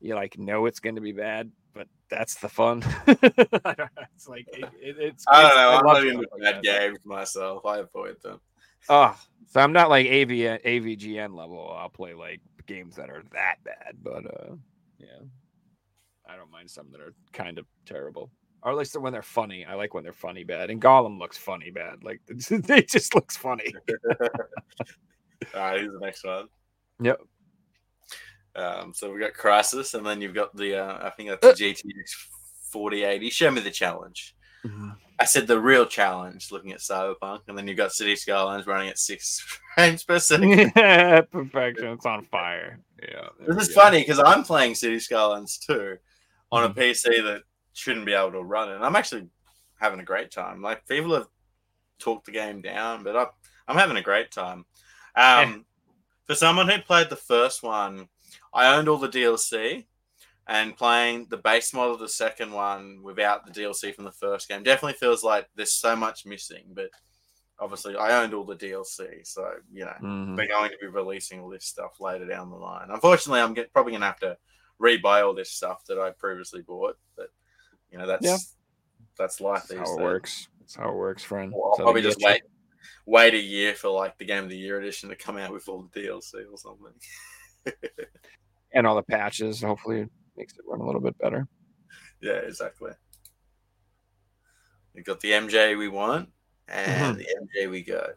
you like know it's going to be bad but that's the fun [laughs] it's like it, it, it's I don't know. I'm love not into bad games myself. I avoid them. Oh, so I'm not like AV, AVGN level. I'll play like games that are that bad, but uh, yeah, I don't mind some that are kind of terrible, or at least when they're funny. I like when they're funny bad. And Gollum looks funny bad. Like [laughs] it just looks funny. [laughs] All right, here's the next one. Yep. Um, so we got Crysis, and then you've got the uh, I think that's the GTX 4080. Show me the challenge. Mhm. I said the real challenge, looking at Cyberpunk, and then you've got City Skylines running at six [laughs] frames per second. yeah, perfection. It's on fire. Yeah. This is go. funny because I'm playing City Skylines too on Mm-hmm. a PC that shouldn't be able to run it. And I'm actually having a great time. Like people have talked the game down, but I'm, I'm having a great time. Um, For someone who played the first one, I owned all the DLC, and playing the base model of the second one without the DLC from the first game definitely feels like there's so much missing. But obviously, I owned all the DLC, so you know Mhm. they're going to be releasing all this stuff later down the line. Unfortunately, I'm get, probably going to have to rebuy all this stuff that I previously bought, but you know that's Yeah. that's life. That's how it days. works. That's how it works, friend. Well, I'll That's probably just you. wait wait a year for like the game of the year edition to come out with all the DLC or something. [laughs] and all the patches. Hopefully, it makes it run a little bit better. yeah, exactly. We got the MJ we want and Mhm. the MJ we got.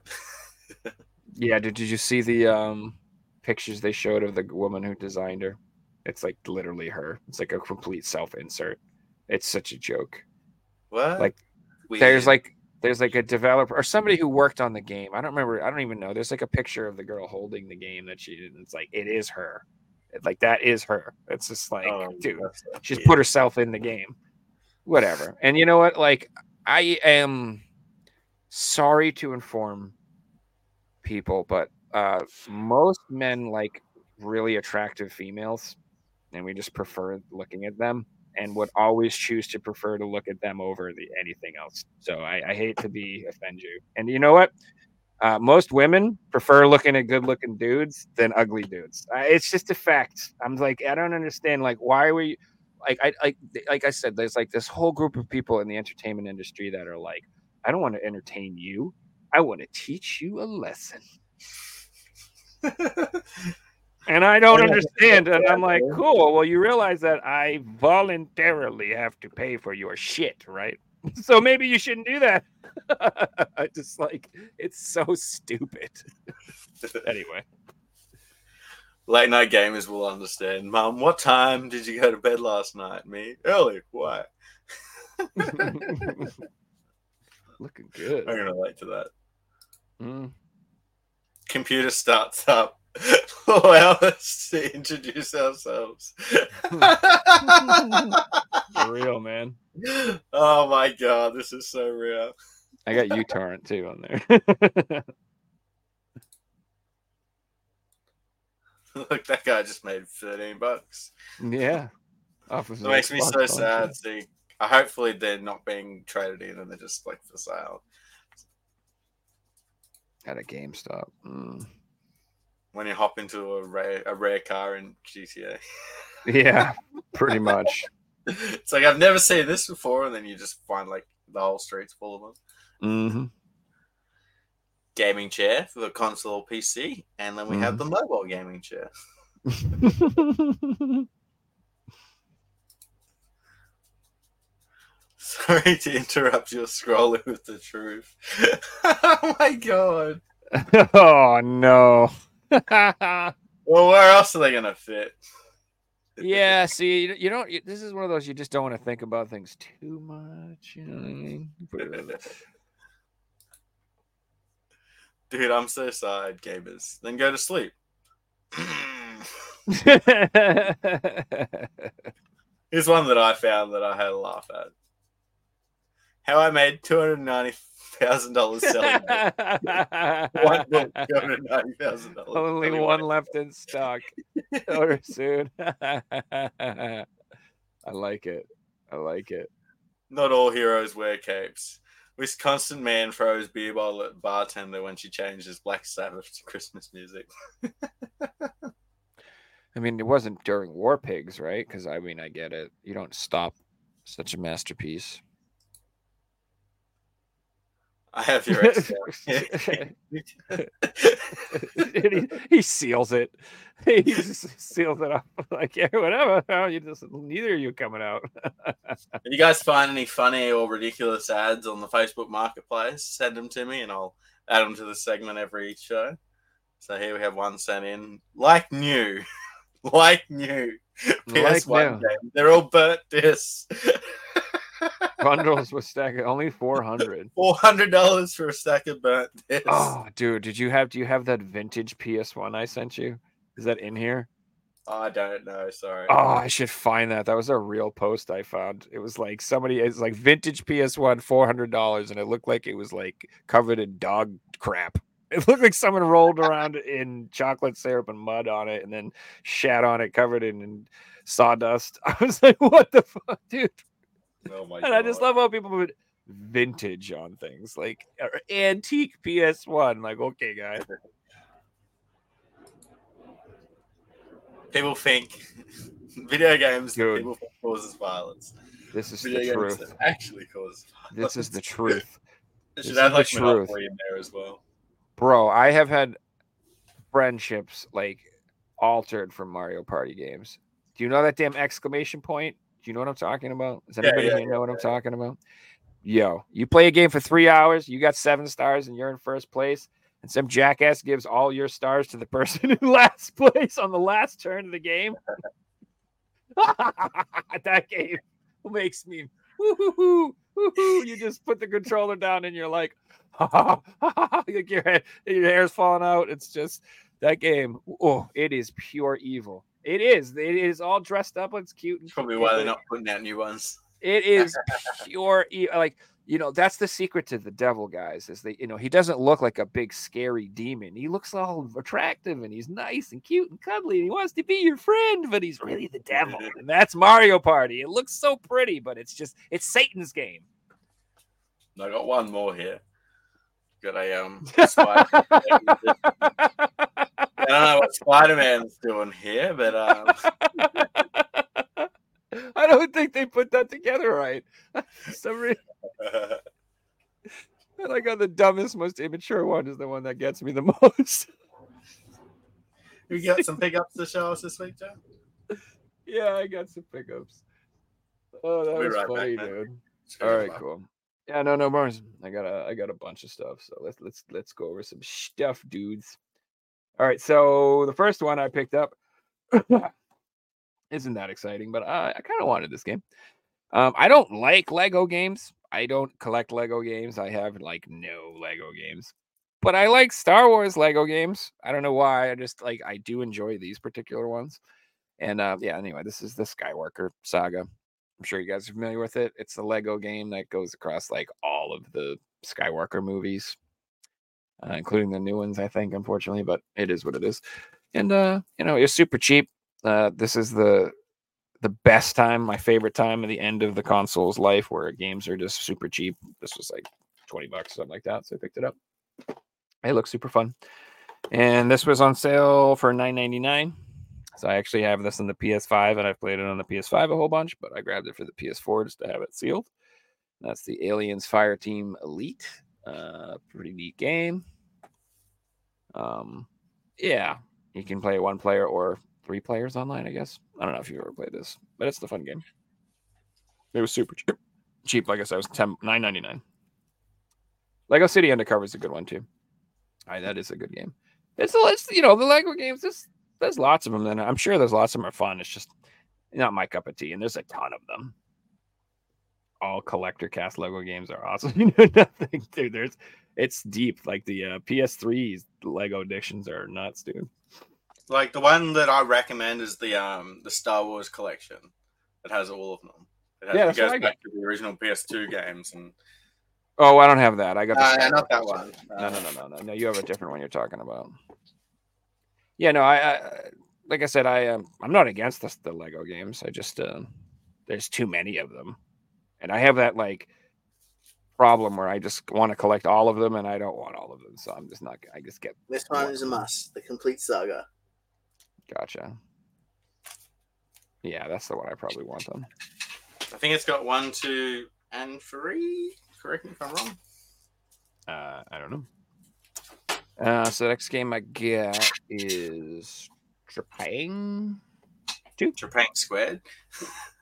[laughs] Yeah. Did, did you see the um pictures they showed of the woman who designed her? It's like literally her. It's like a complete self insert. It's such a joke. what? Like, Weird. There's like there's like a developer or somebody who worked on the game. I don't remember. I don't even know. There's like a picture of the girl holding the game that she did. It's like it is her. Like that is her. It's just like, Oh, dude, she's weird. put herself in the game. Whatever. And you know what? Like I am sorry to inform people, but uh most men like really attractive females and we just prefer looking at them and would always choose to prefer to look at them over the anything else. So I, I hate to be offend you. And you know what? Uh, most women prefer looking at good looking dudes than ugly dudes. It's just a fact. I'm like, I don't understand. Like, why were you like, I like, like I said, there's like this whole group of people in the entertainment industry that are like, I don't want to entertain you. I want to teach you a lesson. [laughs] And I don't understand. And I'm like, cool. Well, you realize that I voluntarily have to pay for your shit, right? [laughs] So maybe you shouldn't do that. [laughs] I just like it's so stupid. [laughs] anyway, Late night gamers will understand. Mom, what time did you go to bed last night? Me? Early. Why? looking good. I can relate to that. Mm. Computer starts up. Allow us to introduce ourselves. For real, man. [laughs] oh my god, this is so real. I got uTorrent too on there. [laughs] Look, that guy just made 13 bucks. yeah. Off of It makes me so sad. See, uh, hopefully they're not being traded in and they're just like for sale. At a GameStop. Mm. When you hop into a rare a rare car in GTA, [laughs] Yeah, [laughs] pretty much. it's like I've never seen this before, and then you just find like the whole streets full of them. hmm Gaming chair for the console or PC, and then we have the mobile gaming chair. [laughs] Sorry to interrupt your scrolling with the truth. oh my god. oh no. [laughs] Well, where else are they gonna fit? yeah, [laughs] see, you- you don't. you- This is one of those you just don't want to think about things too much. You know what I mean? In uh, Dude, I'm so sad, gamers. Then go to sleep. [laughs] Here's one that I found that I had a laugh at. How I made two hundred ninety thousand dollars selling one book, two hundred ninety thousand dollars. Only one left in stock. [laughs] Order soon. [laughs] I like it. I like it. Not all heroes wear capes. Wisconsin man throws beer bottle at bartender when she changes Black Sabbath to Christmas music. [laughs] I mean, it wasn't during War Pigs, right? Because I mean, I get it. You don't stop such a masterpiece. I have your ex. [laughs] he, he seals it. [laughs] He just seals it up. [laughs] Like, yeah, whatever. Oh, you just neither of you coming out. If you guys find any funny or ridiculous ads on the Facebook Marketplace, send them to me and I'll add them to the segment every show. So here we have one sent in, like new, like new. PS1 Like. They're all burnt discs. Bundles with stack only 400. [laughs] Four hundred dollars for a stack of burnt discs. Oh, dude, did you have do you have that vintage PS1 I sent you? Is that in here? Oh, I don't know. Sorry. Oh, I should find that. That was a real post I found. It was like somebody it's like vintage PS1 $400 and it looked like it was like covered in dog crap. [laughs] It looked like someone rolled around [laughs] in chocolate syrup and mud on it and then shat on it covered in, in sawdust. I was like, what the fuck, dude? Oh my And I just love how people put vintage on things like antique PS1. Like, okay, guys. [laughs] people think [laughs] video games Dude. people think causes violence. This is Video the truth. actually cause This is the truth. [laughs] This should is add the like truth. Monopoly in there as well. Bro, I have had friendships like altered from Mario Party games. Do you know that damn exclamation point? Do you know what I'm talking about? Does anybody yeah, here know what I'm talking about? Yo, you play a game for three hours, you got seven stars, and you're in first place, and some jackass gives all your stars to the [laughs] person in last place on the last turn of the game. [laughs] that game makes me woo-hoo-hoo, woo-hoo. You just put the controller down and you're like, [laughs] like your, hair, your hair's falling out. It's just that game. Oh, it is pure evil. It is. It is all dressed up. It's cute. It's probably why they're not putting out new ones. It is [laughs] pure like you know that's the secret to the devil guys is that you know he doesn't look like a big scary demon. He looks all attractive and he's nice and cute and cuddly and he wants to be your friend, but he's really the devil. [laughs] And that's Mario Party. It looks so pretty, but it's just it's Satan's game. I got one more here. Got a um. [laughs] Spider- I don't know what Spider Man's doing here, but um, [laughs] I don't think they put that together right. [laughs] For some reason, I got the dumbest, most immature one is the one that gets me the [laughs] most. we got some pickups to show us this week, Joe. Yeah, I got some pickups. Oh, that Be was right funny, man. dude. Just go All to right, the- cool. Yeah, no, no more. I got a, I got a bunch of stuff. So let's let's let's go over some stuff, dudes. All right, so the first one I picked up [coughs] isn't that exciting, but I, I kind of wanted this game. Um, I don't like Lego games. I don't collect Lego games. I have like no Lego games, but I like Star Wars Lego games. I don't know why. I just like I do enjoy these particular ones. And uh, yeah, anyway, this is the Skywalker saga. I'm sure you guys are familiar with it. It's the Lego game that goes across like all of the Skywalker movies, uh, including the new ones, I think, unfortunately, but it is what it is. And uh, you know, it's super cheap. Uh, this is the the best time, my favorite time at the end of the console's life where games are just super cheap. This was like 20 bucks, something like that. So I picked it up. It looks super fun. And this was on sale for 9.99. So I actually have this on the PS5 and I've played it on the PS5 a whole bunch, but I grabbed it for the PS4 just to have it sealed. That's the Aliens Fireteam Elite. Uh, pretty neat game. Um, yeah, you can play one player or three players online, I guess. I don't know if you've ever played this, but it's the fun game. It was super cheap. Cheap, like I said, it was 10 9.99. Lego City Undercover is a good one too. All right, that is a good game. It's, it's you know the Lego games. There's there's lots of them, and I'm sure there's lots of them are fun. It's just not my cup of tea, and there's a ton of them. All collector cast Lego games are awesome. [laughs] You know nothing, dude. There's it's deep. Like the uh, PS3's Lego editions are nuts, dude. Like the one that I recommend is the um the Star Wars collection. It has all of them. It, has, Yeah, it goes back to the original PS2 games and Oh, I don't have that. I got the uh, not that one. No, Uh, no, no, no, no, no. You have a different one you're talking about. Yeah, no, I, I like I said, I um, I'm not against the, the Lego games. I just uh, there's too many of them, and I have that like problem where I just want to collect all of them, and I don't want all of them, so I'm just not. I just get This one is a must. The complete saga. gotcha. Yeah, that's the one I probably want them. I think it's got one, two, and three. Correct me if I'm wrong. Uh, I don't know. Uh, so the next game I get is Trepang. Japan Squared. [laughs]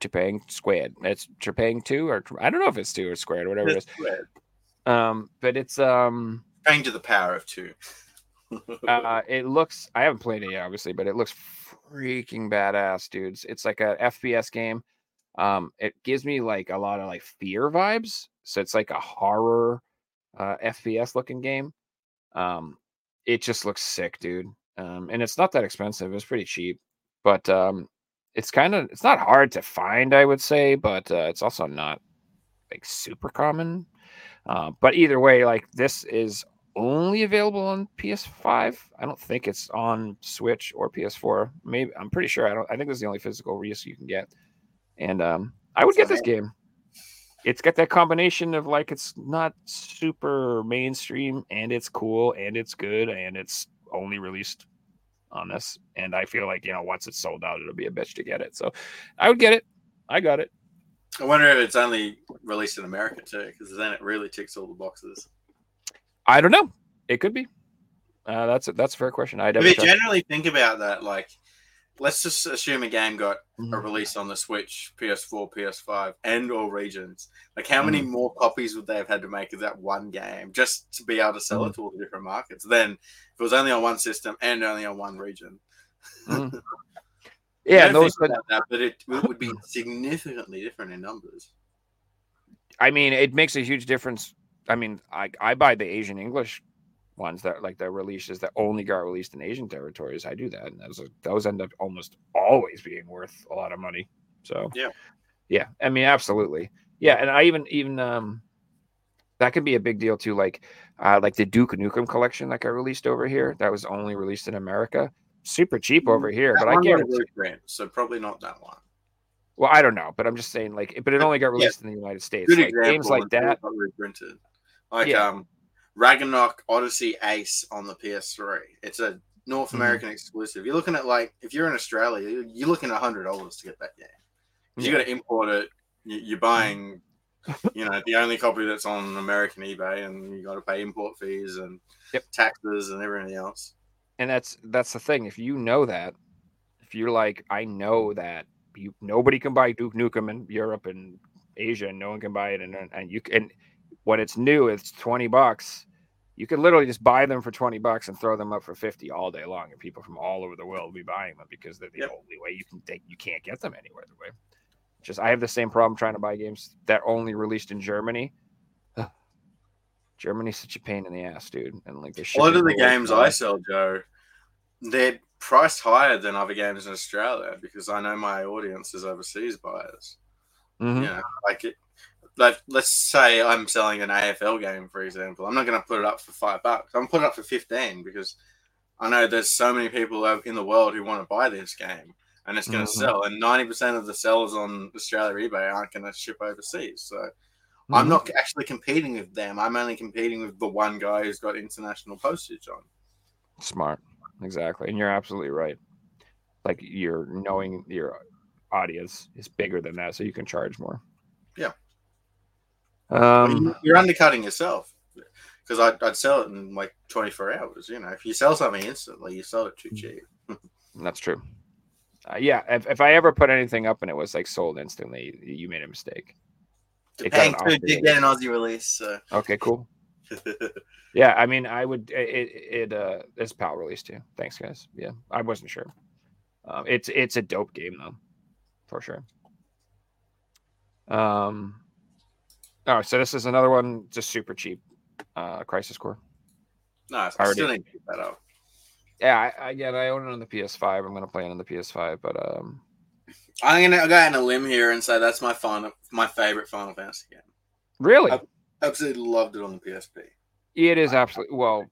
Trepang Squared. It's Trepang two or I don't know if it's two or squared, whatever it is. Squared. Um, but it's um, Paying to the power of two. [laughs] uh, it looks. I haven't played it yet, obviously, but it looks freaking badass, dudes. It's like a FPS game. Um, it gives me like a lot of like fear vibes. So it's like a horror uh, FPS looking game. Um, it just looks sick, dude. Um, and it's not that expensive. It's pretty cheap, but um, it's kind of it's not hard to find, I would say, but uh, it's also not like super common. Uh, but either way, like this is only available on PS5. I don't think it's on Switch or PS4. Maybe I'm pretty sure. I don't. I think this is the only physical release you can get. And um, I would get this game. It's got that combination of like it's not super mainstream and it's cool and it's good and it's only released on this. And I feel like you know once it's sold out, it'll be a bitch to get it. So I would get it. I got it. I wonder if it's only released in America too, because then it really ticks all the boxes. I don't know. It could be. Uh, that's a, that's a fair question. I If never you checked. generally think about that, like, let's just assume a game got a Mhm. release on the Switch, PS4, PS5, and all regions. Like, how many Mm-hmm. more copies would they have had to make of that one game just to be able to sell Mm-hmm. it to all the different markets? Then, if it was only on one system and only on one region, [laughs] Mhm. You Yeah, those. that, but it, it would be significantly different in numbers. I mean, it makes a huge difference. I mean, I I buy the Asian English ones that like the releases that only got released in Asian territories. I do that, and those those end up almost always being worth a lot of money. So Yeah. yeah. I mean, absolutely, yeah. And I even even um that could be a big deal too. Like uh like the Duke Nukem collection that got released over here. That was only released in America. Super cheap over here, That but I one got a guarantee. reprint, so probably not that one. Well, I don't know, but I'm just saying, like, but it only got yeah, released in the United States. Good Like, games like that. reprinted. Like Yeah. um, Ragnarok Odyssey Ace on the PS3. It's a North Mhm. American exclusive. You're looking at like if you're in Australia, you- you're looking at hundred dollars to get that Yeah, You got to import it. You- You're buying, [laughs] you know, the only copy that's on American eBay, and you got to pay import fees and Yep. taxes and everything else. and that's that's the thing. If you know that, if you're like, I know that you nobody can buy Duke Nukem in Europe and Asia, and no one can buy it, and and you can when it's new, it's twenty bucks. You could literally just buy them for twenty bucks and throw them up for fifty all day long, and people from all over the world will be buying them because they're the Yep. only way you can think you can't get them anywhere the way. Just I have the same problem trying to buy games that only released in Germany. Germany's such a pain in the ass, dude. And like A lot of the games I sell, Joe, they're priced higher than other games in Australia because I know my audience is overseas buyers. mhm. You know, like it. Like, let's say I'm selling an AFL game, for example. I'm not going to put it up for five bucks. I'm putting it up for fifteen because I know there's so many people out in the world who want to buy this game, and it's going to Mhm. sell. And ninety percent of the sellers on Australia eBay aren't going to ship overseas. So I'm Mhm. not actually competing with them. I'm only competing with the one guy who's got international postage on. Smart. Exactly. And you're absolutely right. Like you're knowing your audience is bigger than that, so you can charge more. Yeah. Um You- You're undercutting yourself because I'd, I'd sell it in like 24 hours. You know, if you sell something instantly, you sell it too cheap. [laughs] that's true. Uh, yeah, if, if I ever put anything up and it was like sold instantly, you made a mistake. It got Bang, an Aussie did get an Aussie release. So. Okay, cool. [laughs] Yeah, I mean, I would it it, it uh it's PAL release too. Thanks, guys. Yeah, I wasn't sure. Um, it's it's a dope game though, for sure. Um, oh, so this is another one, just super cheap. Uh, Crisis Core. nice. I still need to pick that out. Yeah, I, I again, I own it on the PS5. I'm gonna play it on the PS5, but um, I'm gonna go out on a limb here and say that's my final, my favorite Final Fantasy game. really, Uh, Absolutely loved it on the PSP. it is absolutely well.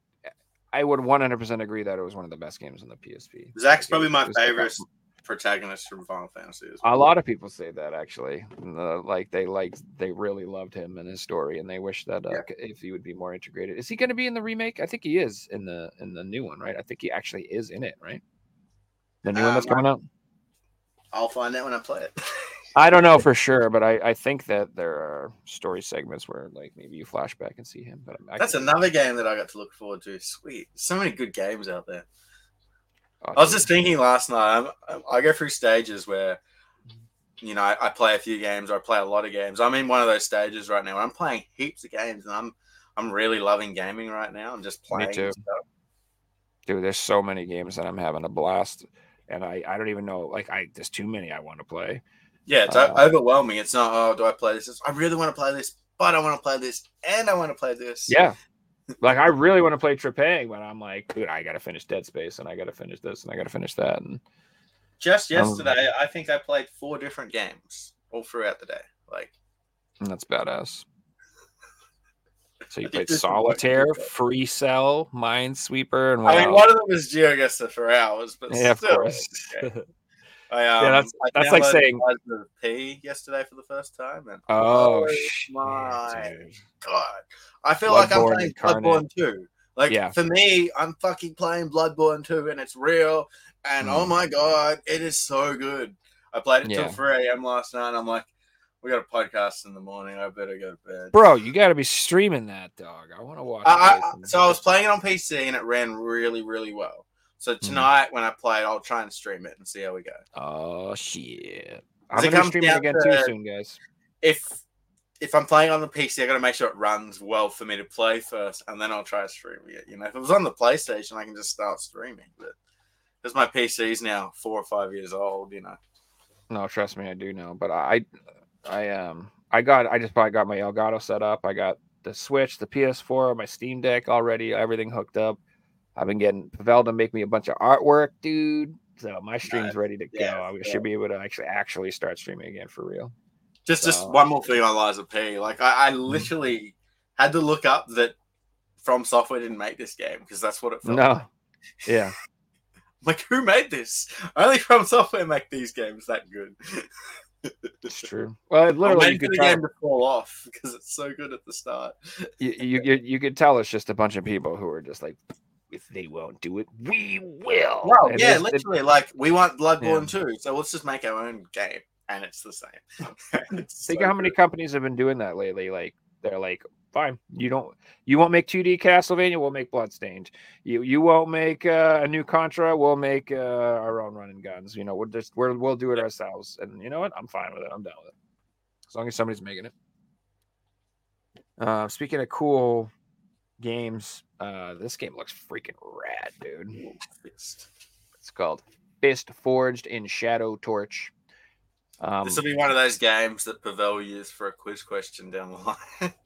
I would 100% agree that it was one of the best games on the PSP. Zack's probably my favorite protagonist from Final Fantasy. As A lot of people say that actually, Uh, like they like they really loved him and his story, and they wish that uh, Yeah. if he would be more integrated. Is he going to be in the remake? I think he is in the in the new one, right? I think he actually is in it, right? The new one that's Um, coming out. I'll find out when I play it. [laughs] I don't know for sure, but I, I think that there are story segments where like maybe you flashback and see him. But I That's another game that I got to look forward to. Sweet, so many good games out there. I was just thinking last night. I'm, I go through stages where, you know, I, I play a few games or I play a lot of games. I'm in one of those stages right now. Where I'm playing heaps of games, and I'm I'm really loving gaming right now. I'm just playing. Me too. stuff. dude there's so many games that i'm having a blast and i i don't even know like i there's too many i want to play Yeah, it's Uh, overwhelming. It's not, oh, do I play this? It's, I really want to play this, but I want to play this, and I want to play this. Yeah. Like I really want to play Trepang, but I'm like, dude, I gotta finish Dead Space and I gotta finish this and I gotta finish that. And Just Um, yesterday, I think I played four different games all throughout the day. Like, that's badass. So you played do some work to Solitaire. Free Cell, Minesweeper, and what I mean, one of them was GeoGuessr for hours, but yeah, of still, course. okay. [laughs] I, um, Yeah, that's- that's like saying- of P yesterday for the first time, and oh, Oh my dude. God, I feel like I'm playing incarnate. Bloodborne 2. Like Yeah. for me, I'm fucking playing Bloodborne 2 and it's real. And oh Mm. my god, it is so good. I played it Yeah. till 3 a.m. last night. And I'm like, we got a podcast in the morning. I better go to bed. Bro, you got to be streaming that dog. I want to watch. I, I, so I was playing it on PC and it ran really, really well. So Mm-hmm. tonight when I play it, I'll try and stream it and see how we go. Oh shit! I'm gonna stream it again to- too soon, guys. If if I'm playing on the PC, I got to make sure it runs well for me to play first, and then I'll try streaming it. You know, if it was on the PlayStation, I can just start streaming. But because my PC's now four or five years old, you know. No, trust me, I do know. But I, I um, I got, I just probably got my Elgato set up. I got the Switch, the PS4, my Steam Deck already, everything hooked up. I've been getting Pavel to make me a bunch of artwork, dude. So my stream's ready to go. yeah, I yeah. should be able to actually actually start streaming again for real. Just just one more thing on Lies of P. Like I, I mm-hmm. literally had to look up that From Software didn't make this game because that's what it felt. No, like. yeah, [laughs] Like who made this? Only From Software make these games that good. it's true. Well, it [laughs] literally, you could the tell. game to fall off because it's so good at the start. you, you you you could tell it's just a bunch of people who are just like, if they won't do it, we will. Well, And yeah, literally. like we want Bloodborne too, so let's just make our own game, and it's the same. [laughs] It's think so of how many companies have been doing that lately. Like they're like, fine, you don't, you won't make 2D Castlevania, we'll make Bloodstained. You you won't make uh, a new Contra, we'll make uh, our own running guns. You know, we'll just we're, we'll do it ourselves. And you know what? I'm fine with it. I'm down with it. As long as somebody's making it. Uh, speaking of cool games, uh, this game looks freaking rad, dude. It's called Fist Forged in Shadow Torch. Um, This will be one of those games that Pavel used for a quiz question down the line. [laughs]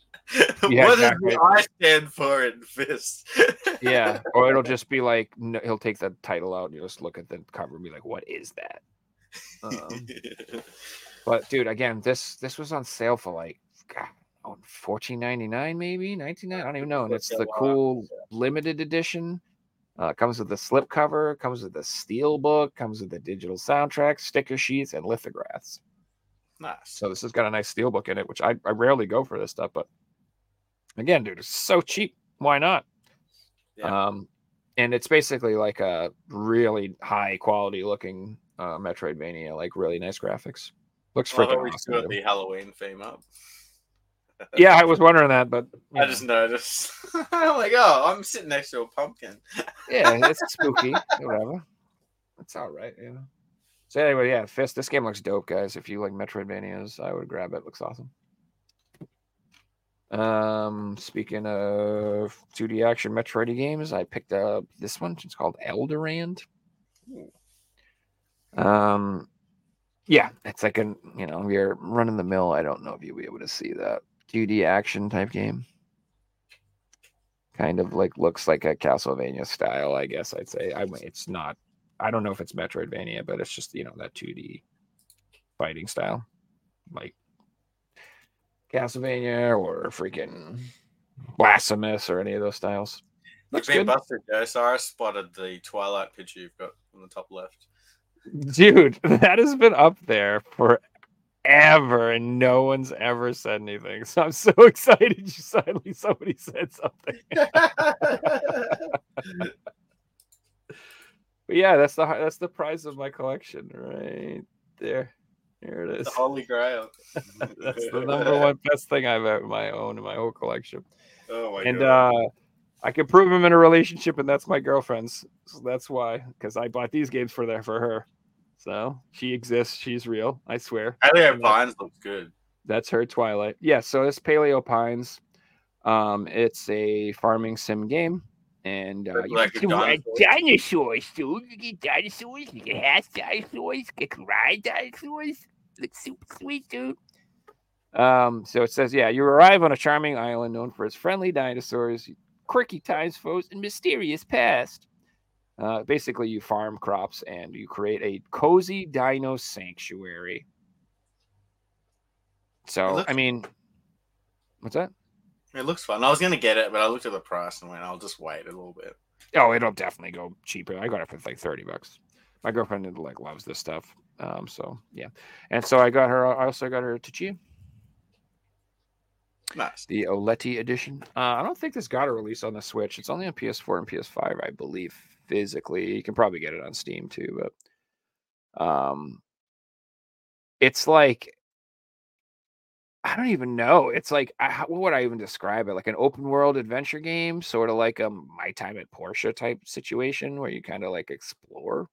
Yeah, what exactly. does the I stand for in Fist? yeah, or [laughs] it'll just be like no, he'll take the title out and you just look at the cover and be like, "What is that?" [laughs] Um, but dude, again, this this was on sale for like God, oh, fourteen ninety nine, maybe nineteen nine. I don't even know. And it's the cool limited edition. Uh, comes with the slip cover, comes with the steel book, comes with the digital soundtrack, sticker sheets, and lithographs. nice. So this has got a nice steel book in it, which I, I rarely go for this stuff, but again, dude, it's so cheap. Why not? Yeah. Um, and it's basically like a really high quality looking uh, Metroidvania, like really nice graphics. Looks Well, freaking awesome. the Halloween theme up. Yeah, I was wondering that, but [laughs] I know, just noticed. [laughs] I'm like, oh, I'm sitting next to a pumpkin. [laughs] yeah, it's spooky. Whatever. It's all right, you know. So anyway, yeah, Fist. This game looks dope, guys. If you like Metroidvanias, I would grab it. Looks awesome. Um, speaking of 2D action Metroid games, I picked up this one. It's called Elderand. Um, yeah, it's like a you know you're running the mill. I don't know if you'll be able to see that 2D action type game. Kind of like looks like a Castlevania style, I guess I'd say. I mean, it's not. I don't know if it's Metroidvania, but it's just you know that 2D fighting style, like Castlevania or freaking Blasphemous or any of those styles. Looks good. busted, Joe. So I spotted the Twilight picture you've got on the top left. Dude, [laughs] that has been up there forever and no one's ever said anything. [laughs] So I'm so excited you suddenly somebody said something. [laughs] But yeah, that's the that's the prize of my collection right there. Here it is. the Holy Grail. [laughs] That's the number one best thing I've ever my own in my whole collection. Oh my and god. uh I can prove I'm in a relationship, and that's my girlfriend's. So that's why, because I bought these games for there for her. So she exists. She's real. I swear. That- Pines looks good. That's her Twilight. Yeah. So it's Paleo Pines. Um, it's a farming sim game, and uh, you Like can do dinosaurs, dude. You get dinosaurs. You can hatch dinosaurs. You can ride dinosaurs. Looks super sweet, dude. Um, so it says, yeah, you arrive on a charming island known for its friendly dinosaurs, quirky times, foes, and mysterious past. Uh, basically, you farm crops and you create a cozy dino sanctuary. So, looks- I mean, what's that? It looks fun. I was gonna get it, but I looked at the price and went, "I'll just wait a little bit." Oh, it'll definitely go cheaper. I got it for like 30 bucks. My girlfriend like loves this stuff. Um, so yeah. And so I got her I also got her Tchia, Nice. the Oleti edition. Uh, I don't think this got a release on the Switch. It's only on PS4 and PS5, I believe, physically. You can probably get it on Steam too, but um it's like I don't even know. It's like I, what would I even describe it? Like an open world adventure game, sort of like a My Time at Portia type situation where you kind of like explore.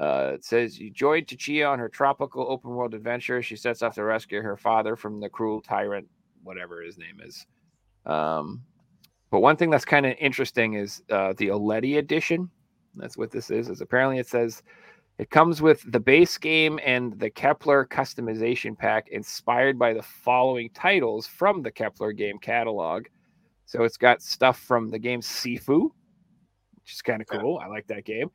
Uh, it says you joined Tchia on her tropical open world adventure. She sets off to rescue her father from the cruel tyrant, whatever his name is. Um, but one thing that's kind of interesting is uh, the Oleti edition. That's what this is. Is apparently it says it comes with the base game and the Kepler customization pack inspired by the following titles from the Kepler game catalog. So it's got stuff from the game Sifu, which is kind of cool. I like that game.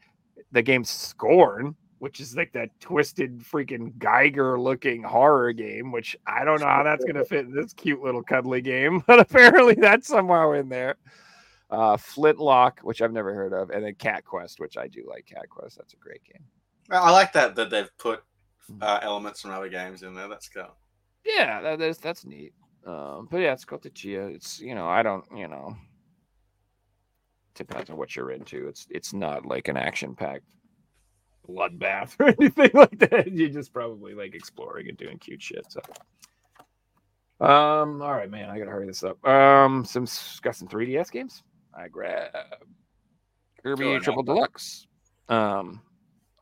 The game Scorn, which is like that twisted freaking Giger looking horror game, which I don't know how that's going to fit in this cute little cuddly game, [laughs] but apparently that's somehow in there. Uh, Flintlock, which I've never heard of, and then Cat Quest, which I do like Cat Quest. That's a great game. I like that that they've put Mm. uh, elements from other games in there. That's cool. Yeah, that is that's neat. Um, but yeah, it's called the Chia. It's you know, I don't, you know, depends on what you're into. It's it's not like an action packed bloodbath [laughs] or anything like that. [laughs] You're just probably like exploring and doing cute shit. So um, all right, man, I gotta hurry this up. Um, some got some 3DS games. I grab Kirby Sure, Triple. Deluxe. Um,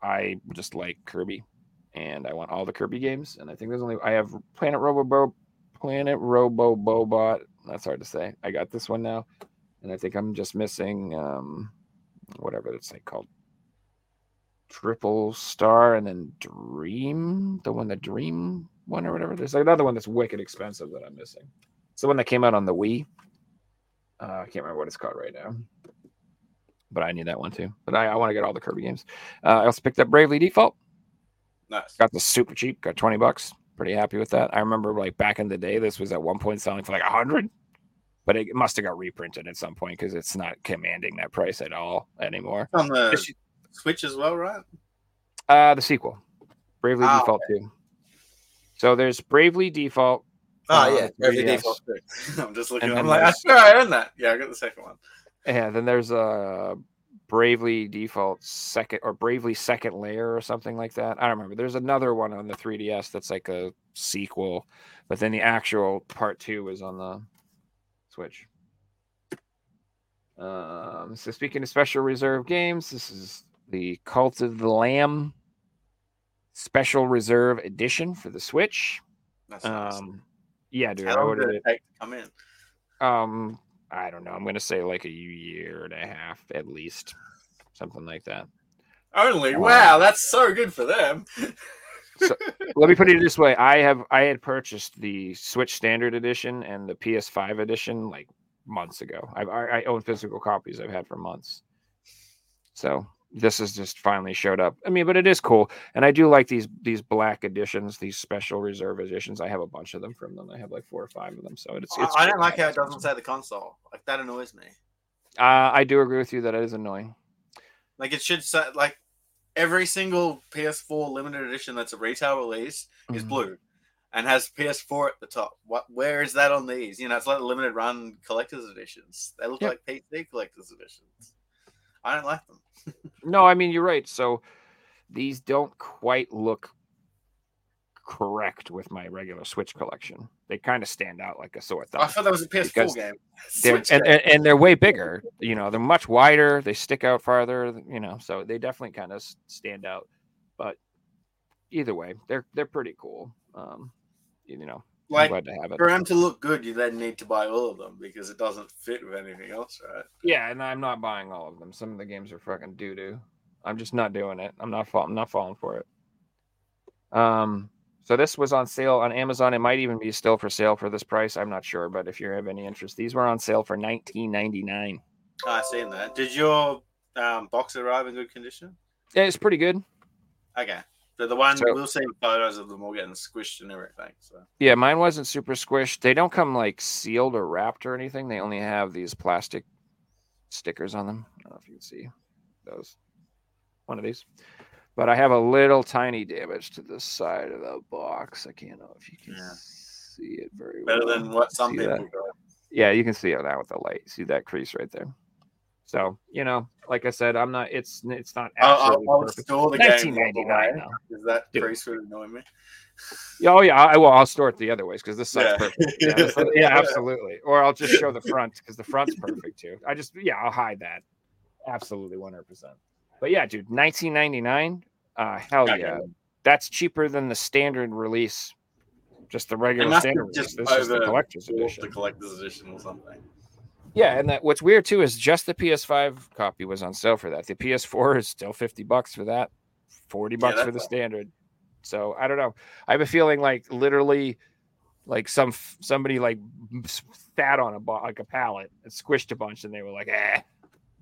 I just like Kirby, and I want all the Kirby games. And I think there's only I have Planet Robo Bo, Planet Robo Bobot. That's hard to say. I got this one now, and I think I'm just missing um, whatever it's like called. Triple Star and then Dream, the one the Dream one or whatever. There's another one that's wicked expensive that I'm missing. It's the one that came out on the Wii. Uh, I can't remember what it's called right now, but I need that one too. But I, I want to get all the Kirby games. Uh, I also picked up Bravely Default. Nice. Got the super cheap. Got twenty bucks. Pretty happy with that. I remember like back in the day, this was at one point selling for like a hundred, but it must have got reprinted at some point because it's not commanding that price at all anymore. on the Switch as well, right? Uh, the sequel, Bravely Ah, Default two. So there's Bravely Default. Oh uh, yeah, Bravely 3DS. Default too. [laughs] I'm just looking. I'm like, I swear I own that. Yeah, I got the second one. Yeah, then there's a Bravely Default second or Bravely Second Layer or something like that. I don't remember. There's another one on the 3DS that's like a sequel, but then the actual part two is on the Switch. Um, so speaking of special reserve games, this is the Cult of the Lamb Special Reserve Edition for the Switch. That's nice. Um, yeah, dude, I How long ordered it. it take come in? Um, I don't know. I'm gonna say like a year and a half at least, something like that. Only Um, wow, that's so good for them. [laughs] Let me put it this way: I have I had purchased the Switch Standard Edition and the PS5 Edition like months ago. I've, I I own physical copies I've had for months. So this has just finally showed up. I mean, but it is cool, and I do like these these black editions, these special reserve editions. I have a bunch of them from them. I have like four or five of them. So it's. I- it's I cool don't like how it doesn't say the console. Like that annoys me. Uh, I do agree with you that it is annoying. Like it should say like every single PS4 limited edition that's a retail release is Mhm. blue and has PS4 at the top. What where is that on these? You know, it's like limited run collector's editions. They look Yep. like PC collector's editions. I don't like them. No, I mean you're right. So these don't quite look correct with my regular Switch collection. They kind of stand out like a sore thumb. I thought that was a PS4 game. [laughs] They're, and, and, and they're way bigger. You know, they're much wider. They stick out farther. You know, so they definitely kind of stand out. But either way, they're they're pretty cool. Um, you know, I'm like glad to have it. for them to look good, you then need to buy all of them because it doesn't fit with anything else, right? Yeah, and I'm not buying all of them. Some of the games are fucking doo doo. I'm just not doing it. I'm not fall- I'm not falling for it. Um, So this was on sale on Amazon. It might even be still for sale for this price. I'm not sure, but if you have any interest, these were on sale for 19.99. I seen that. Did your um, box arrive in good condition? Yeah, it's pretty good. Okay. So the one So- we'll see photos of them all getting squished and everything. So Yeah, mine wasn't super squished. They don't come like sealed or wrapped or anything. They only have these plastic stickers on them. I don't know if you can see those. One of these. But I have a little tiny damage to the side of the box. I can't know if you can Yeah. see it very better well. than what some people that? got. Yeah, you can see it now with the light. See that crease right there. So, you know, like I said, I'm not it's it's not absolutely I would perfect. store the game. the 1999 way, now. that Dude. crease would annoy me. Yeah, Oh yeah, I will. I'll store it the other ways because this side's Yeah. perfect. Yeah, [laughs] yeah, absolutely. Or I'll just show the front because the front's perfect too. I just yeah, I'll hide that. Absolutely, one hundred percent. But yeah, dude, nineteen ninety nine. Uh, hell yeah, that's cheaper than the standard release. Just the regular standard have release. just This is the collector's edition. the collector's edition or something. Yeah, and that what's weird too is just the PS5 copy was on sale for that. The PS4 is still 50 bucks for that, 40 Yeah, bucks for the standard. So I don't know. I have a feeling like literally like some somebody like sat on a like a pallet and squished a bunch and they were like, eh,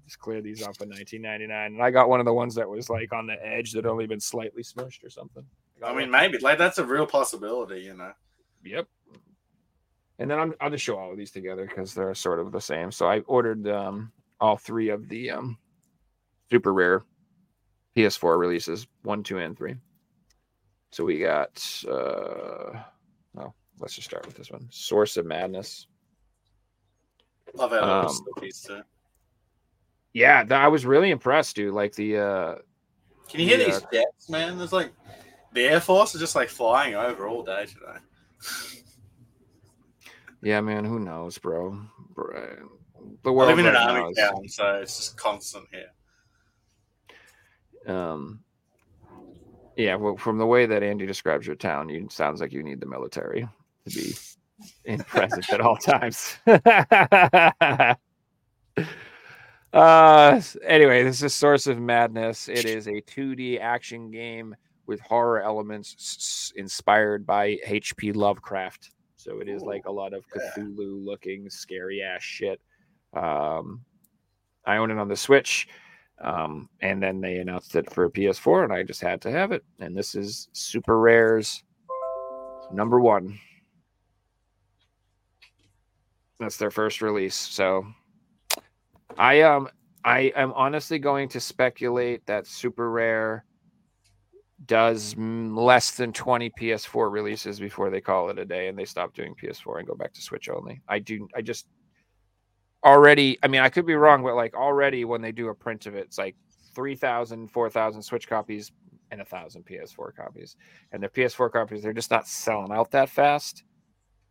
just clear these off in 1999. And I got one of the ones that was like on the edge that only been slightly smushed or something. I mean, maybe like that's a real possibility, you know. Yep. And then I'm, I'll just show all of these together because they're sort of the same. So I ordered um, all three of the um, super rare PS4 releases one, two, and three. So we got, uh, well, let's just start with this one Source of Madness. Love how Um. Yeah, th- I was really impressed, dude. Like the, uh, Can you hear yeah. these jets, man? There's like the Air Force is just like flying over all day today. [laughs] yeah, man, who knows, bro? Bro, The I world live in an is- town, so it's just constant here. Um, yeah, well, from the way that Andy describes your town, you sounds like you need the military to be [laughs] in presence at all times. [laughs] uh, anyway, this is Source of Madness. It is a 2D action game with horror elements s- inspired by H.P. Lovecraft. So it is Ooh, like a lot of. Cthulhu looking, scary ass shit. Um, I own it on the Switch. Um, and then they announced it for PS4, and I just had to have it. And this is Super Rare's number one. That's their first release. So I um I am honestly going to speculate that Super Rare does less than 20 PS4 releases before they call it a day and they stop doing PS4 and go back to Switch only. I do I just already I mean I could be wrong but like already when they do a print of it it's like 3000 4000 Switch copies and a thousand PS4 copies and their PS4 copies they're just not selling out that fast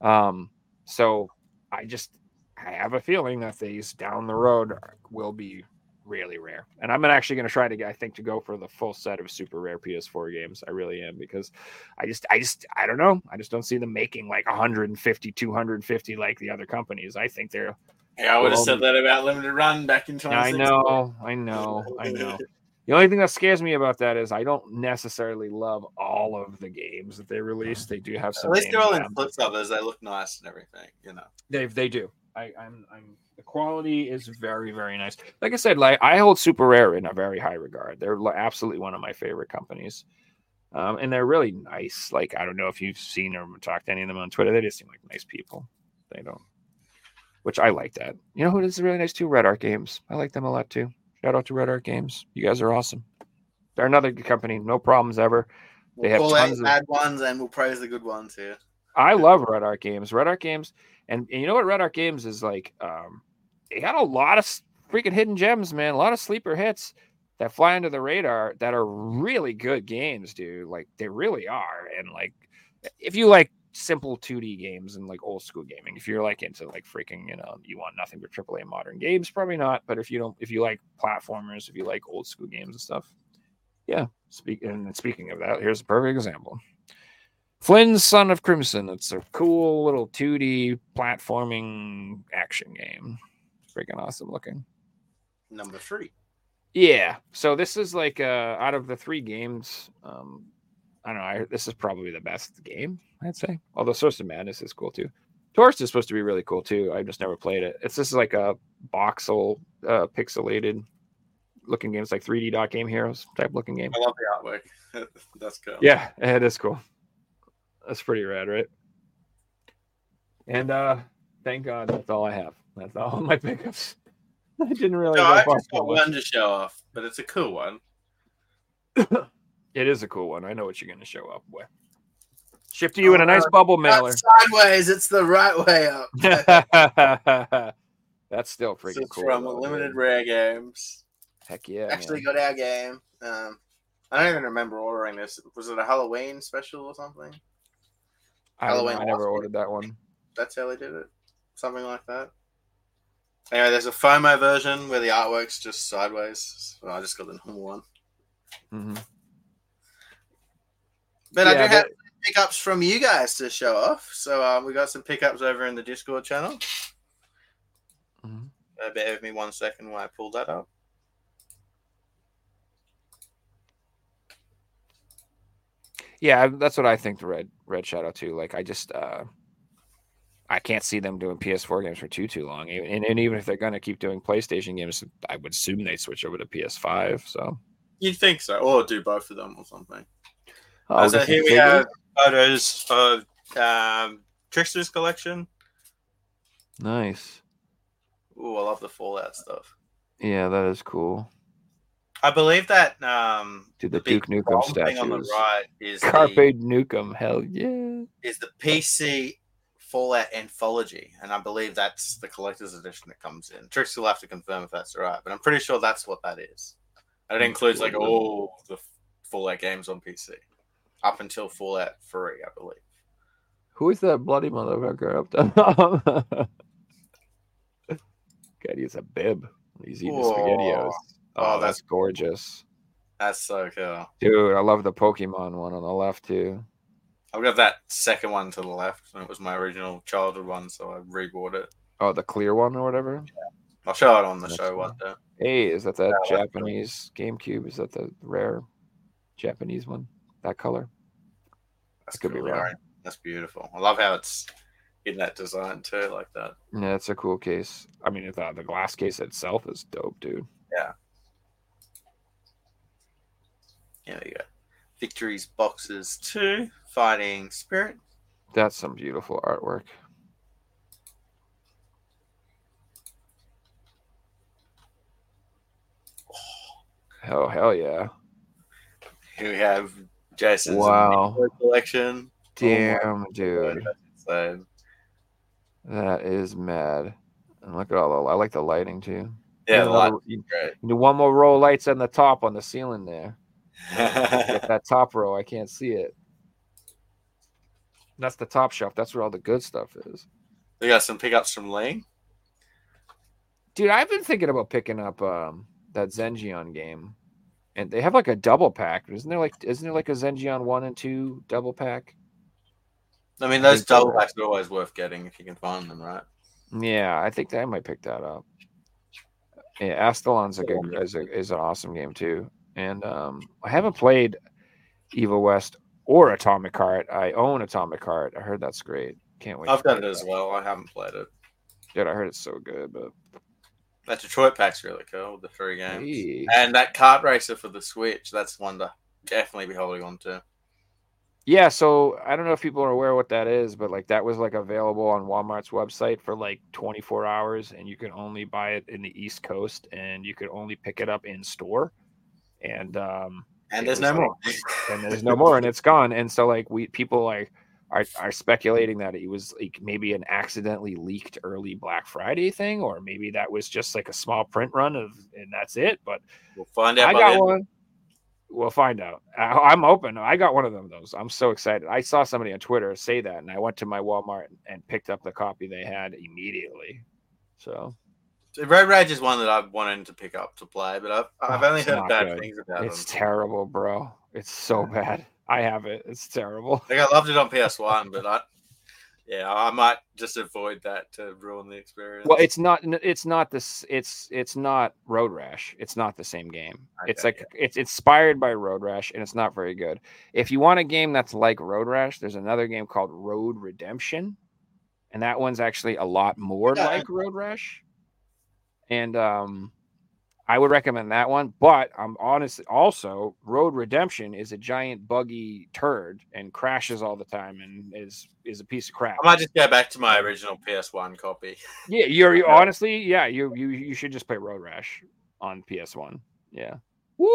um so I just I have a feeling that these down the road will be really rare. And I'm actually going to try to I think, to go for the full set of super rare PS4 games. I really am because I just, I just, I don't know. I just don't see them making like 150, 250 like the other companies. I think they're, Yeah, I would have said that about Limited Run back in I know, I know, I know. The only thing that scares me about that is I don't necessarily love all of the games that they release. They do have some. At least they're all in flip covers. They look nice and everything, you know. They they do. I, I'm I'm the quality is very very nice. Like I said, like I hold Super Rare in a very high regard. They're absolutely one of my favorite companies, um, and they're really nice. Like I don't know if you've seen or talked to any of them on Twitter. They just seem like nice people. They don't, which I like that. You know who is really nice too? Red Art Games. I like them a lot too. Shout out to Red Art Games. You guys are awesome. They're another good company. No problems ever. They We'll have call tons of- bad ones and we'll praise the good ones here. I love Red Art Games. Red Art Games, and, and you know what Red Art Games is like? Um, they got a lot of freaking hidden gems, man. A lot of sleeper hits that fly under the radar that are really good games, dude. Like they really are. And like, if you like simple 2D games and like old school gaming, if you're like into like freaking, you know, you want nothing but AAA modern games, probably not. But if you don't, if you like platformers, if you like old school games and stuff, yeah. Speak and speaking of that, here's a perfect example. Flynn's Son of Crimson. It's a cool little 2D platforming action game. Freaking awesome looking. Number three. Yeah. So this is like uh out of the three games, um I don't know. I, this is probably the best game, I'd say. Although Source of Madness is cool too. Tourist is supposed to be really cool too. I've just never played it. It's just like a voxel, uh, pixelated looking game. It's like 3D dot game heroes type looking game. I love the artwork. [laughs] That's cool. Yeah, it is cool. That's pretty rad, right? And uh thank God that's all I have. That's all my [laughs] pickups. I didn't really No, I just got one to show off, but it's a cool one. [coughs] It is a cool one. I know what you're gonna show up with. Ship to you in a nice bubble mailer. Sideways. It's the right way up. [laughs] That's still freaking is cool. from though, Limited dude. Rare Games. Heck yeah. Actually, man. got our game. Um, I don't even remember ordering this. Was it a Halloween special or something? I, know, I never ordered that one. That's how they did it. Something like that. Anyway, there's a FOMO version where the artwork's just sideways. So I just got the normal one. Mm-hmm. But I Yeah, do have pickups from you guys to show off. So um, we got some pickups over in the Discord channel. Mhm. Uh, bear with me one second while I pull that up. Yeah, that's what I think. The red red shadow too. Like I just uh I can't see them doing PS4 games for too too long. And, and even if they're gonna keep doing PlayStation games, I would assume they switch over to PS5. So You'd think so, or do both of them or something. oh, Uh, so here we have photos of um, Trickster's collection. nice. Ooh, I love the Fallout stuff. Yeah, that is cool. I believe that um, Dude, the big Duke Nukem thing on the statues. right is Carpe the, Nukem, hell yeah. is the PC Fallout Anthology, and I believe that's the collector's edition that comes in. Trickster will have to confirm if that's right, but I'm pretty sure that's what that is. And it includes like all the Fallout games on PC up until Fallout 3, I believe. Who is that bloody motherfucker up there? [laughs] God, he's a bib. He's eating Whoa. spaghettios. Oh, Oh, that's gorgeous. That's so cool. Dude, I love the Pokemon one on the left too. I've got that second one to the left, and it was my original childhood one, so I rebought it. Oh, the clear one or whatever. I'll show it on the That's show cool. one day. Hey, is that that Yeah, Japanese GameCube? Is that the rare Japanese one? That color? That's I could be cool, wrong. Aaron. That's beautiful. I love how it's in that design too, like that. Yeah, it's a cool case. I mean, the, uh, the glass case itself is dope, dude. Here we go. Victories boxes two, fighting spirit. That's some beautiful artwork. Oh hell yeah! Here we have Jason's Wow. Amiibo collection. Oh Damn, dude, That's insane. that is mad. And look at all the. I like the lighting too. Yeah, You the know, you- you do one more row of lights on the top on the ceiling there. That top row. I can't see it. That's the top shelf. That's where all the good stuff is. we got some pickups from Ling. Dude, I've been thinking about picking up um that Zengion game. And they have like a double pack. Isn't there like isn't there like a Zengion one and two double pack? I mean, those double packs are always worth getting if you can find them, right? Yeah, I think I might pick that up. Yeah, Astalon's a good is, a, is an awesome game too. And um I haven't played Evil West or Atomic Heart. I own Atomic Heart. I heard that's great. Can't wait. I've got it as that. well. I haven't played it. Dude, I heard it's so good, but That Detroit pack's really cool the three games. Hey. And that kart racer for the Switch, that's one to definitely be holding on to. Yeah, so I don't know if people are aware what that is, but like that was like available on Walmart's website for like 24 hours, and you could only buy it in the East Coast, and you could only pick it up in store, and um, And there's no like- more. [laughs] and there's no more, and it's gone. And so like we people like are are speculating that it was like maybe an accidentally leaked early Black Friday thing, or maybe that was just like a small print run of, and that's it. But We'll find out. I got one. We'll find out. I, I'm open. I got one of them. Those. I'm so excited. I saw somebody on Twitter say that, and I went to my Walmart and picked up the copy they had immediately. So Road Rage is one that I've wanted to pick up to play, but I've, I've Oh, only heard bad good. things about it. it's them. terrible, bro. It's so bad. I have it. It's terrible. Like I loved it on PS1, but I Yeah, I might just avoid that to ruin the experience. Well, it's not. It's not this. It's it's not Road Rash. It's not the same game. it's Okay, like it's inspired by Road Rash, and it's not very good. If you want a game that's like Road Rash, there's another game called Road Redemption, and that one's actually a lot more Yeah. like Road Rash. And um, I would recommend that one. But I'm honest. Also, Road Redemption is a giant buggy turd and crashes all the time, and is is a piece of crap. I might just go back to my original PS1 copy. Yeah, you're, [laughs] you honestly, yeah, you you you should just play Road Rash on PS One. Yeah. Woo!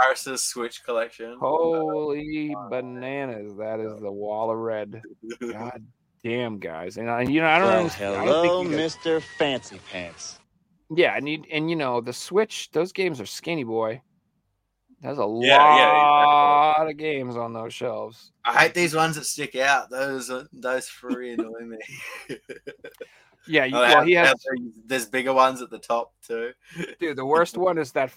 Cyrus's Switch collection. Holy bananas! That is the wall of red. [laughs] God damn, guys, and I, you know I don't Well, understand. I don't hello, think Mr. Fancy Pants. yeah, and you, and you know the Switch. Those games are skinny, boy. There's a Yeah, yeah, lot of games on those shelves. I hate these ones that stick out. Those those three annoy me. [laughs] Yeah, you, Oh, well, have- he has There's bigger ones at the top too. Dude, the worst one is that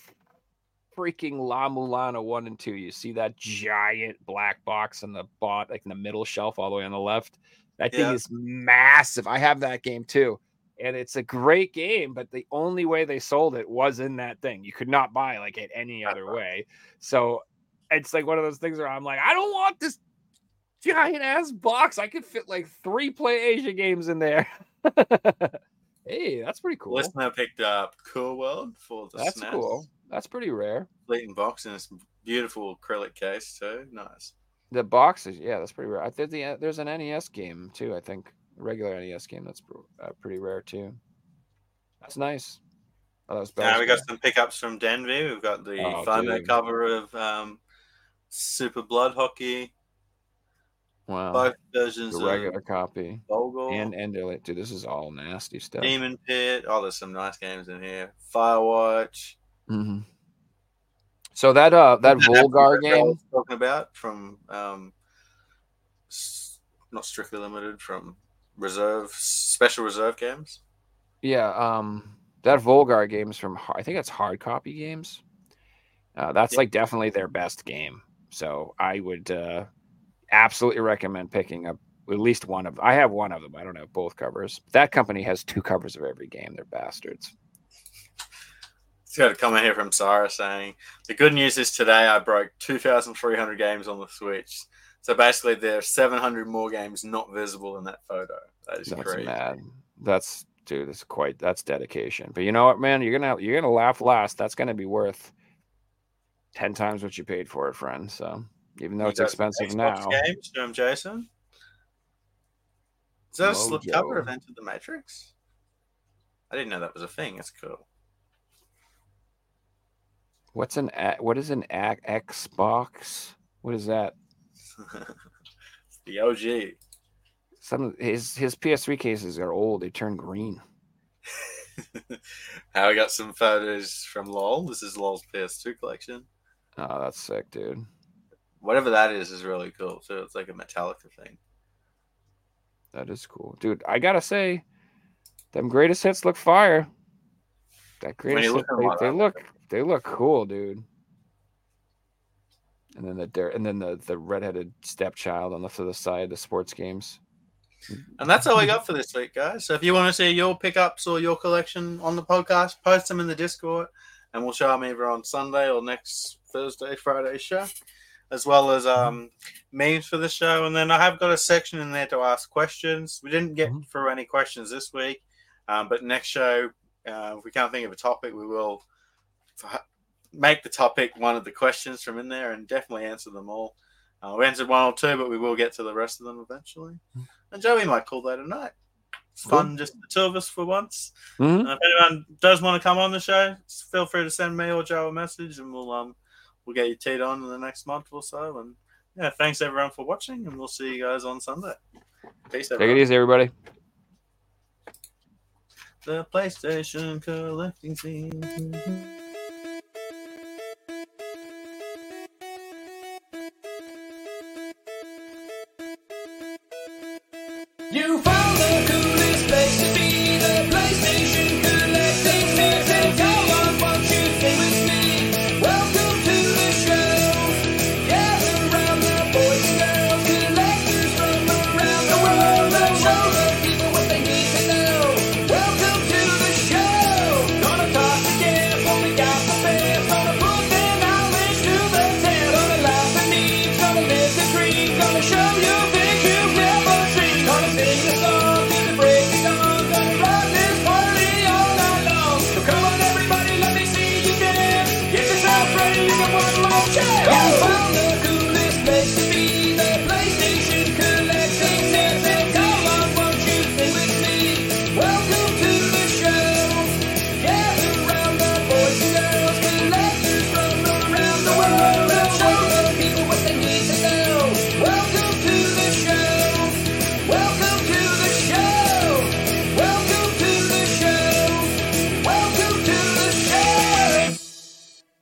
freaking La Mulana one and two. You see that giant black box in the bot, like in the middle shelf, all the way on the left. That thing Yeah. is massive. I have that game too, and it's a great game. But the only way they sold it was in that thing. You could not buy like it any other [laughs] way. So it's like one of those things where I'm like, I don't want this giant ass box. I could fit like three Play Asia games in there. [laughs] hey, that's pretty cool. Listener picked up Cool World for the That's SNES. cool. That's pretty rare. Fleeting box in this beautiful acrylic case too. Nice. The boxes, yeah, that's pretty rare. I think the, there's an NES game too. I think a regular NES game that's pr- uh, pretty rare too. That's nice. Oh, that Now we got some pickups from Denver. We've got the Oh, cover of um, Super Blood Hockey, wow. both versions The of regular copy Volgarr, and Enderly. Dude, this is all nasty stuff. Demon Pit. Oh, there's some nice games in here. Firewatch. hmm So that uh that Volgarr game, was talking about from um, not strictly limited from reserve special reserve games. yeah, um that Volgarr game's from I think that's hard copy games. Uh, that's Yeah. like definitely their best game. So I would uh absolutely recommend picking up at least one of I have one of them. I don't have both covers. That company has two covers of every game. They're bastards. It's got a comment here from Sarah saying the good news is today I broke 2,300 games on the Switch. So basically, there are 700 more games not visible in that photo. That is That's crazy. mad. That's dude, that's quite that's dedication. But you know what, man? You're gonna you're gonna laugh last. That's gonna be worth ten times what you paid for it, friend. So even though You it's expensive now. Games from Jason. Is that a slip Mojo. cover of the Matrix? I didn't know that was a thing. It's cool. What's an what is an a- Xbox? What is that? it's [laughs] the OG. Some of his his PS3 cases are old. They turn green. [laughs] I got some photos from LOL. This is LOL's PS2 collection. Oh, that's sick, dude. Whatever that is is really cool So It's like a Metallica thing. That is cool, dude. I gotta say, them greatest hits look fire. That greatest you hits, look at them they, they look they look cool, dude. And then the dare, and then the the redheaded stepchild on the to the side, the sports games. And that's all we got for this week, guys. So if you want to see your pickups or your collection on the podcast, post them in the Discord, and we'll show them either on Sunday or next Thursday, Friday show, as well as um, memes for the show. And then I have got a section in there to ask questions. We didn't get Mhm. through any questions this week, um, but next show, uh, if we can't think of a topic, we will make the topic one of the questions from in there and definitely answer them all. Uh, we answered one or two, but we will get to the rest of them eventually. And Joey might call that a night. It's Cool. fun, just the two of us for once. Mhm. And if anyone does want to come on the show, feel free to send me or Joe a message, and we'll um we'll get you teed on in the next month or so. And yeah, thanks everyone for watching, and we'll see you guys on Sunday. Peace, Take it easy, everybody. The PlayStation collecting scene.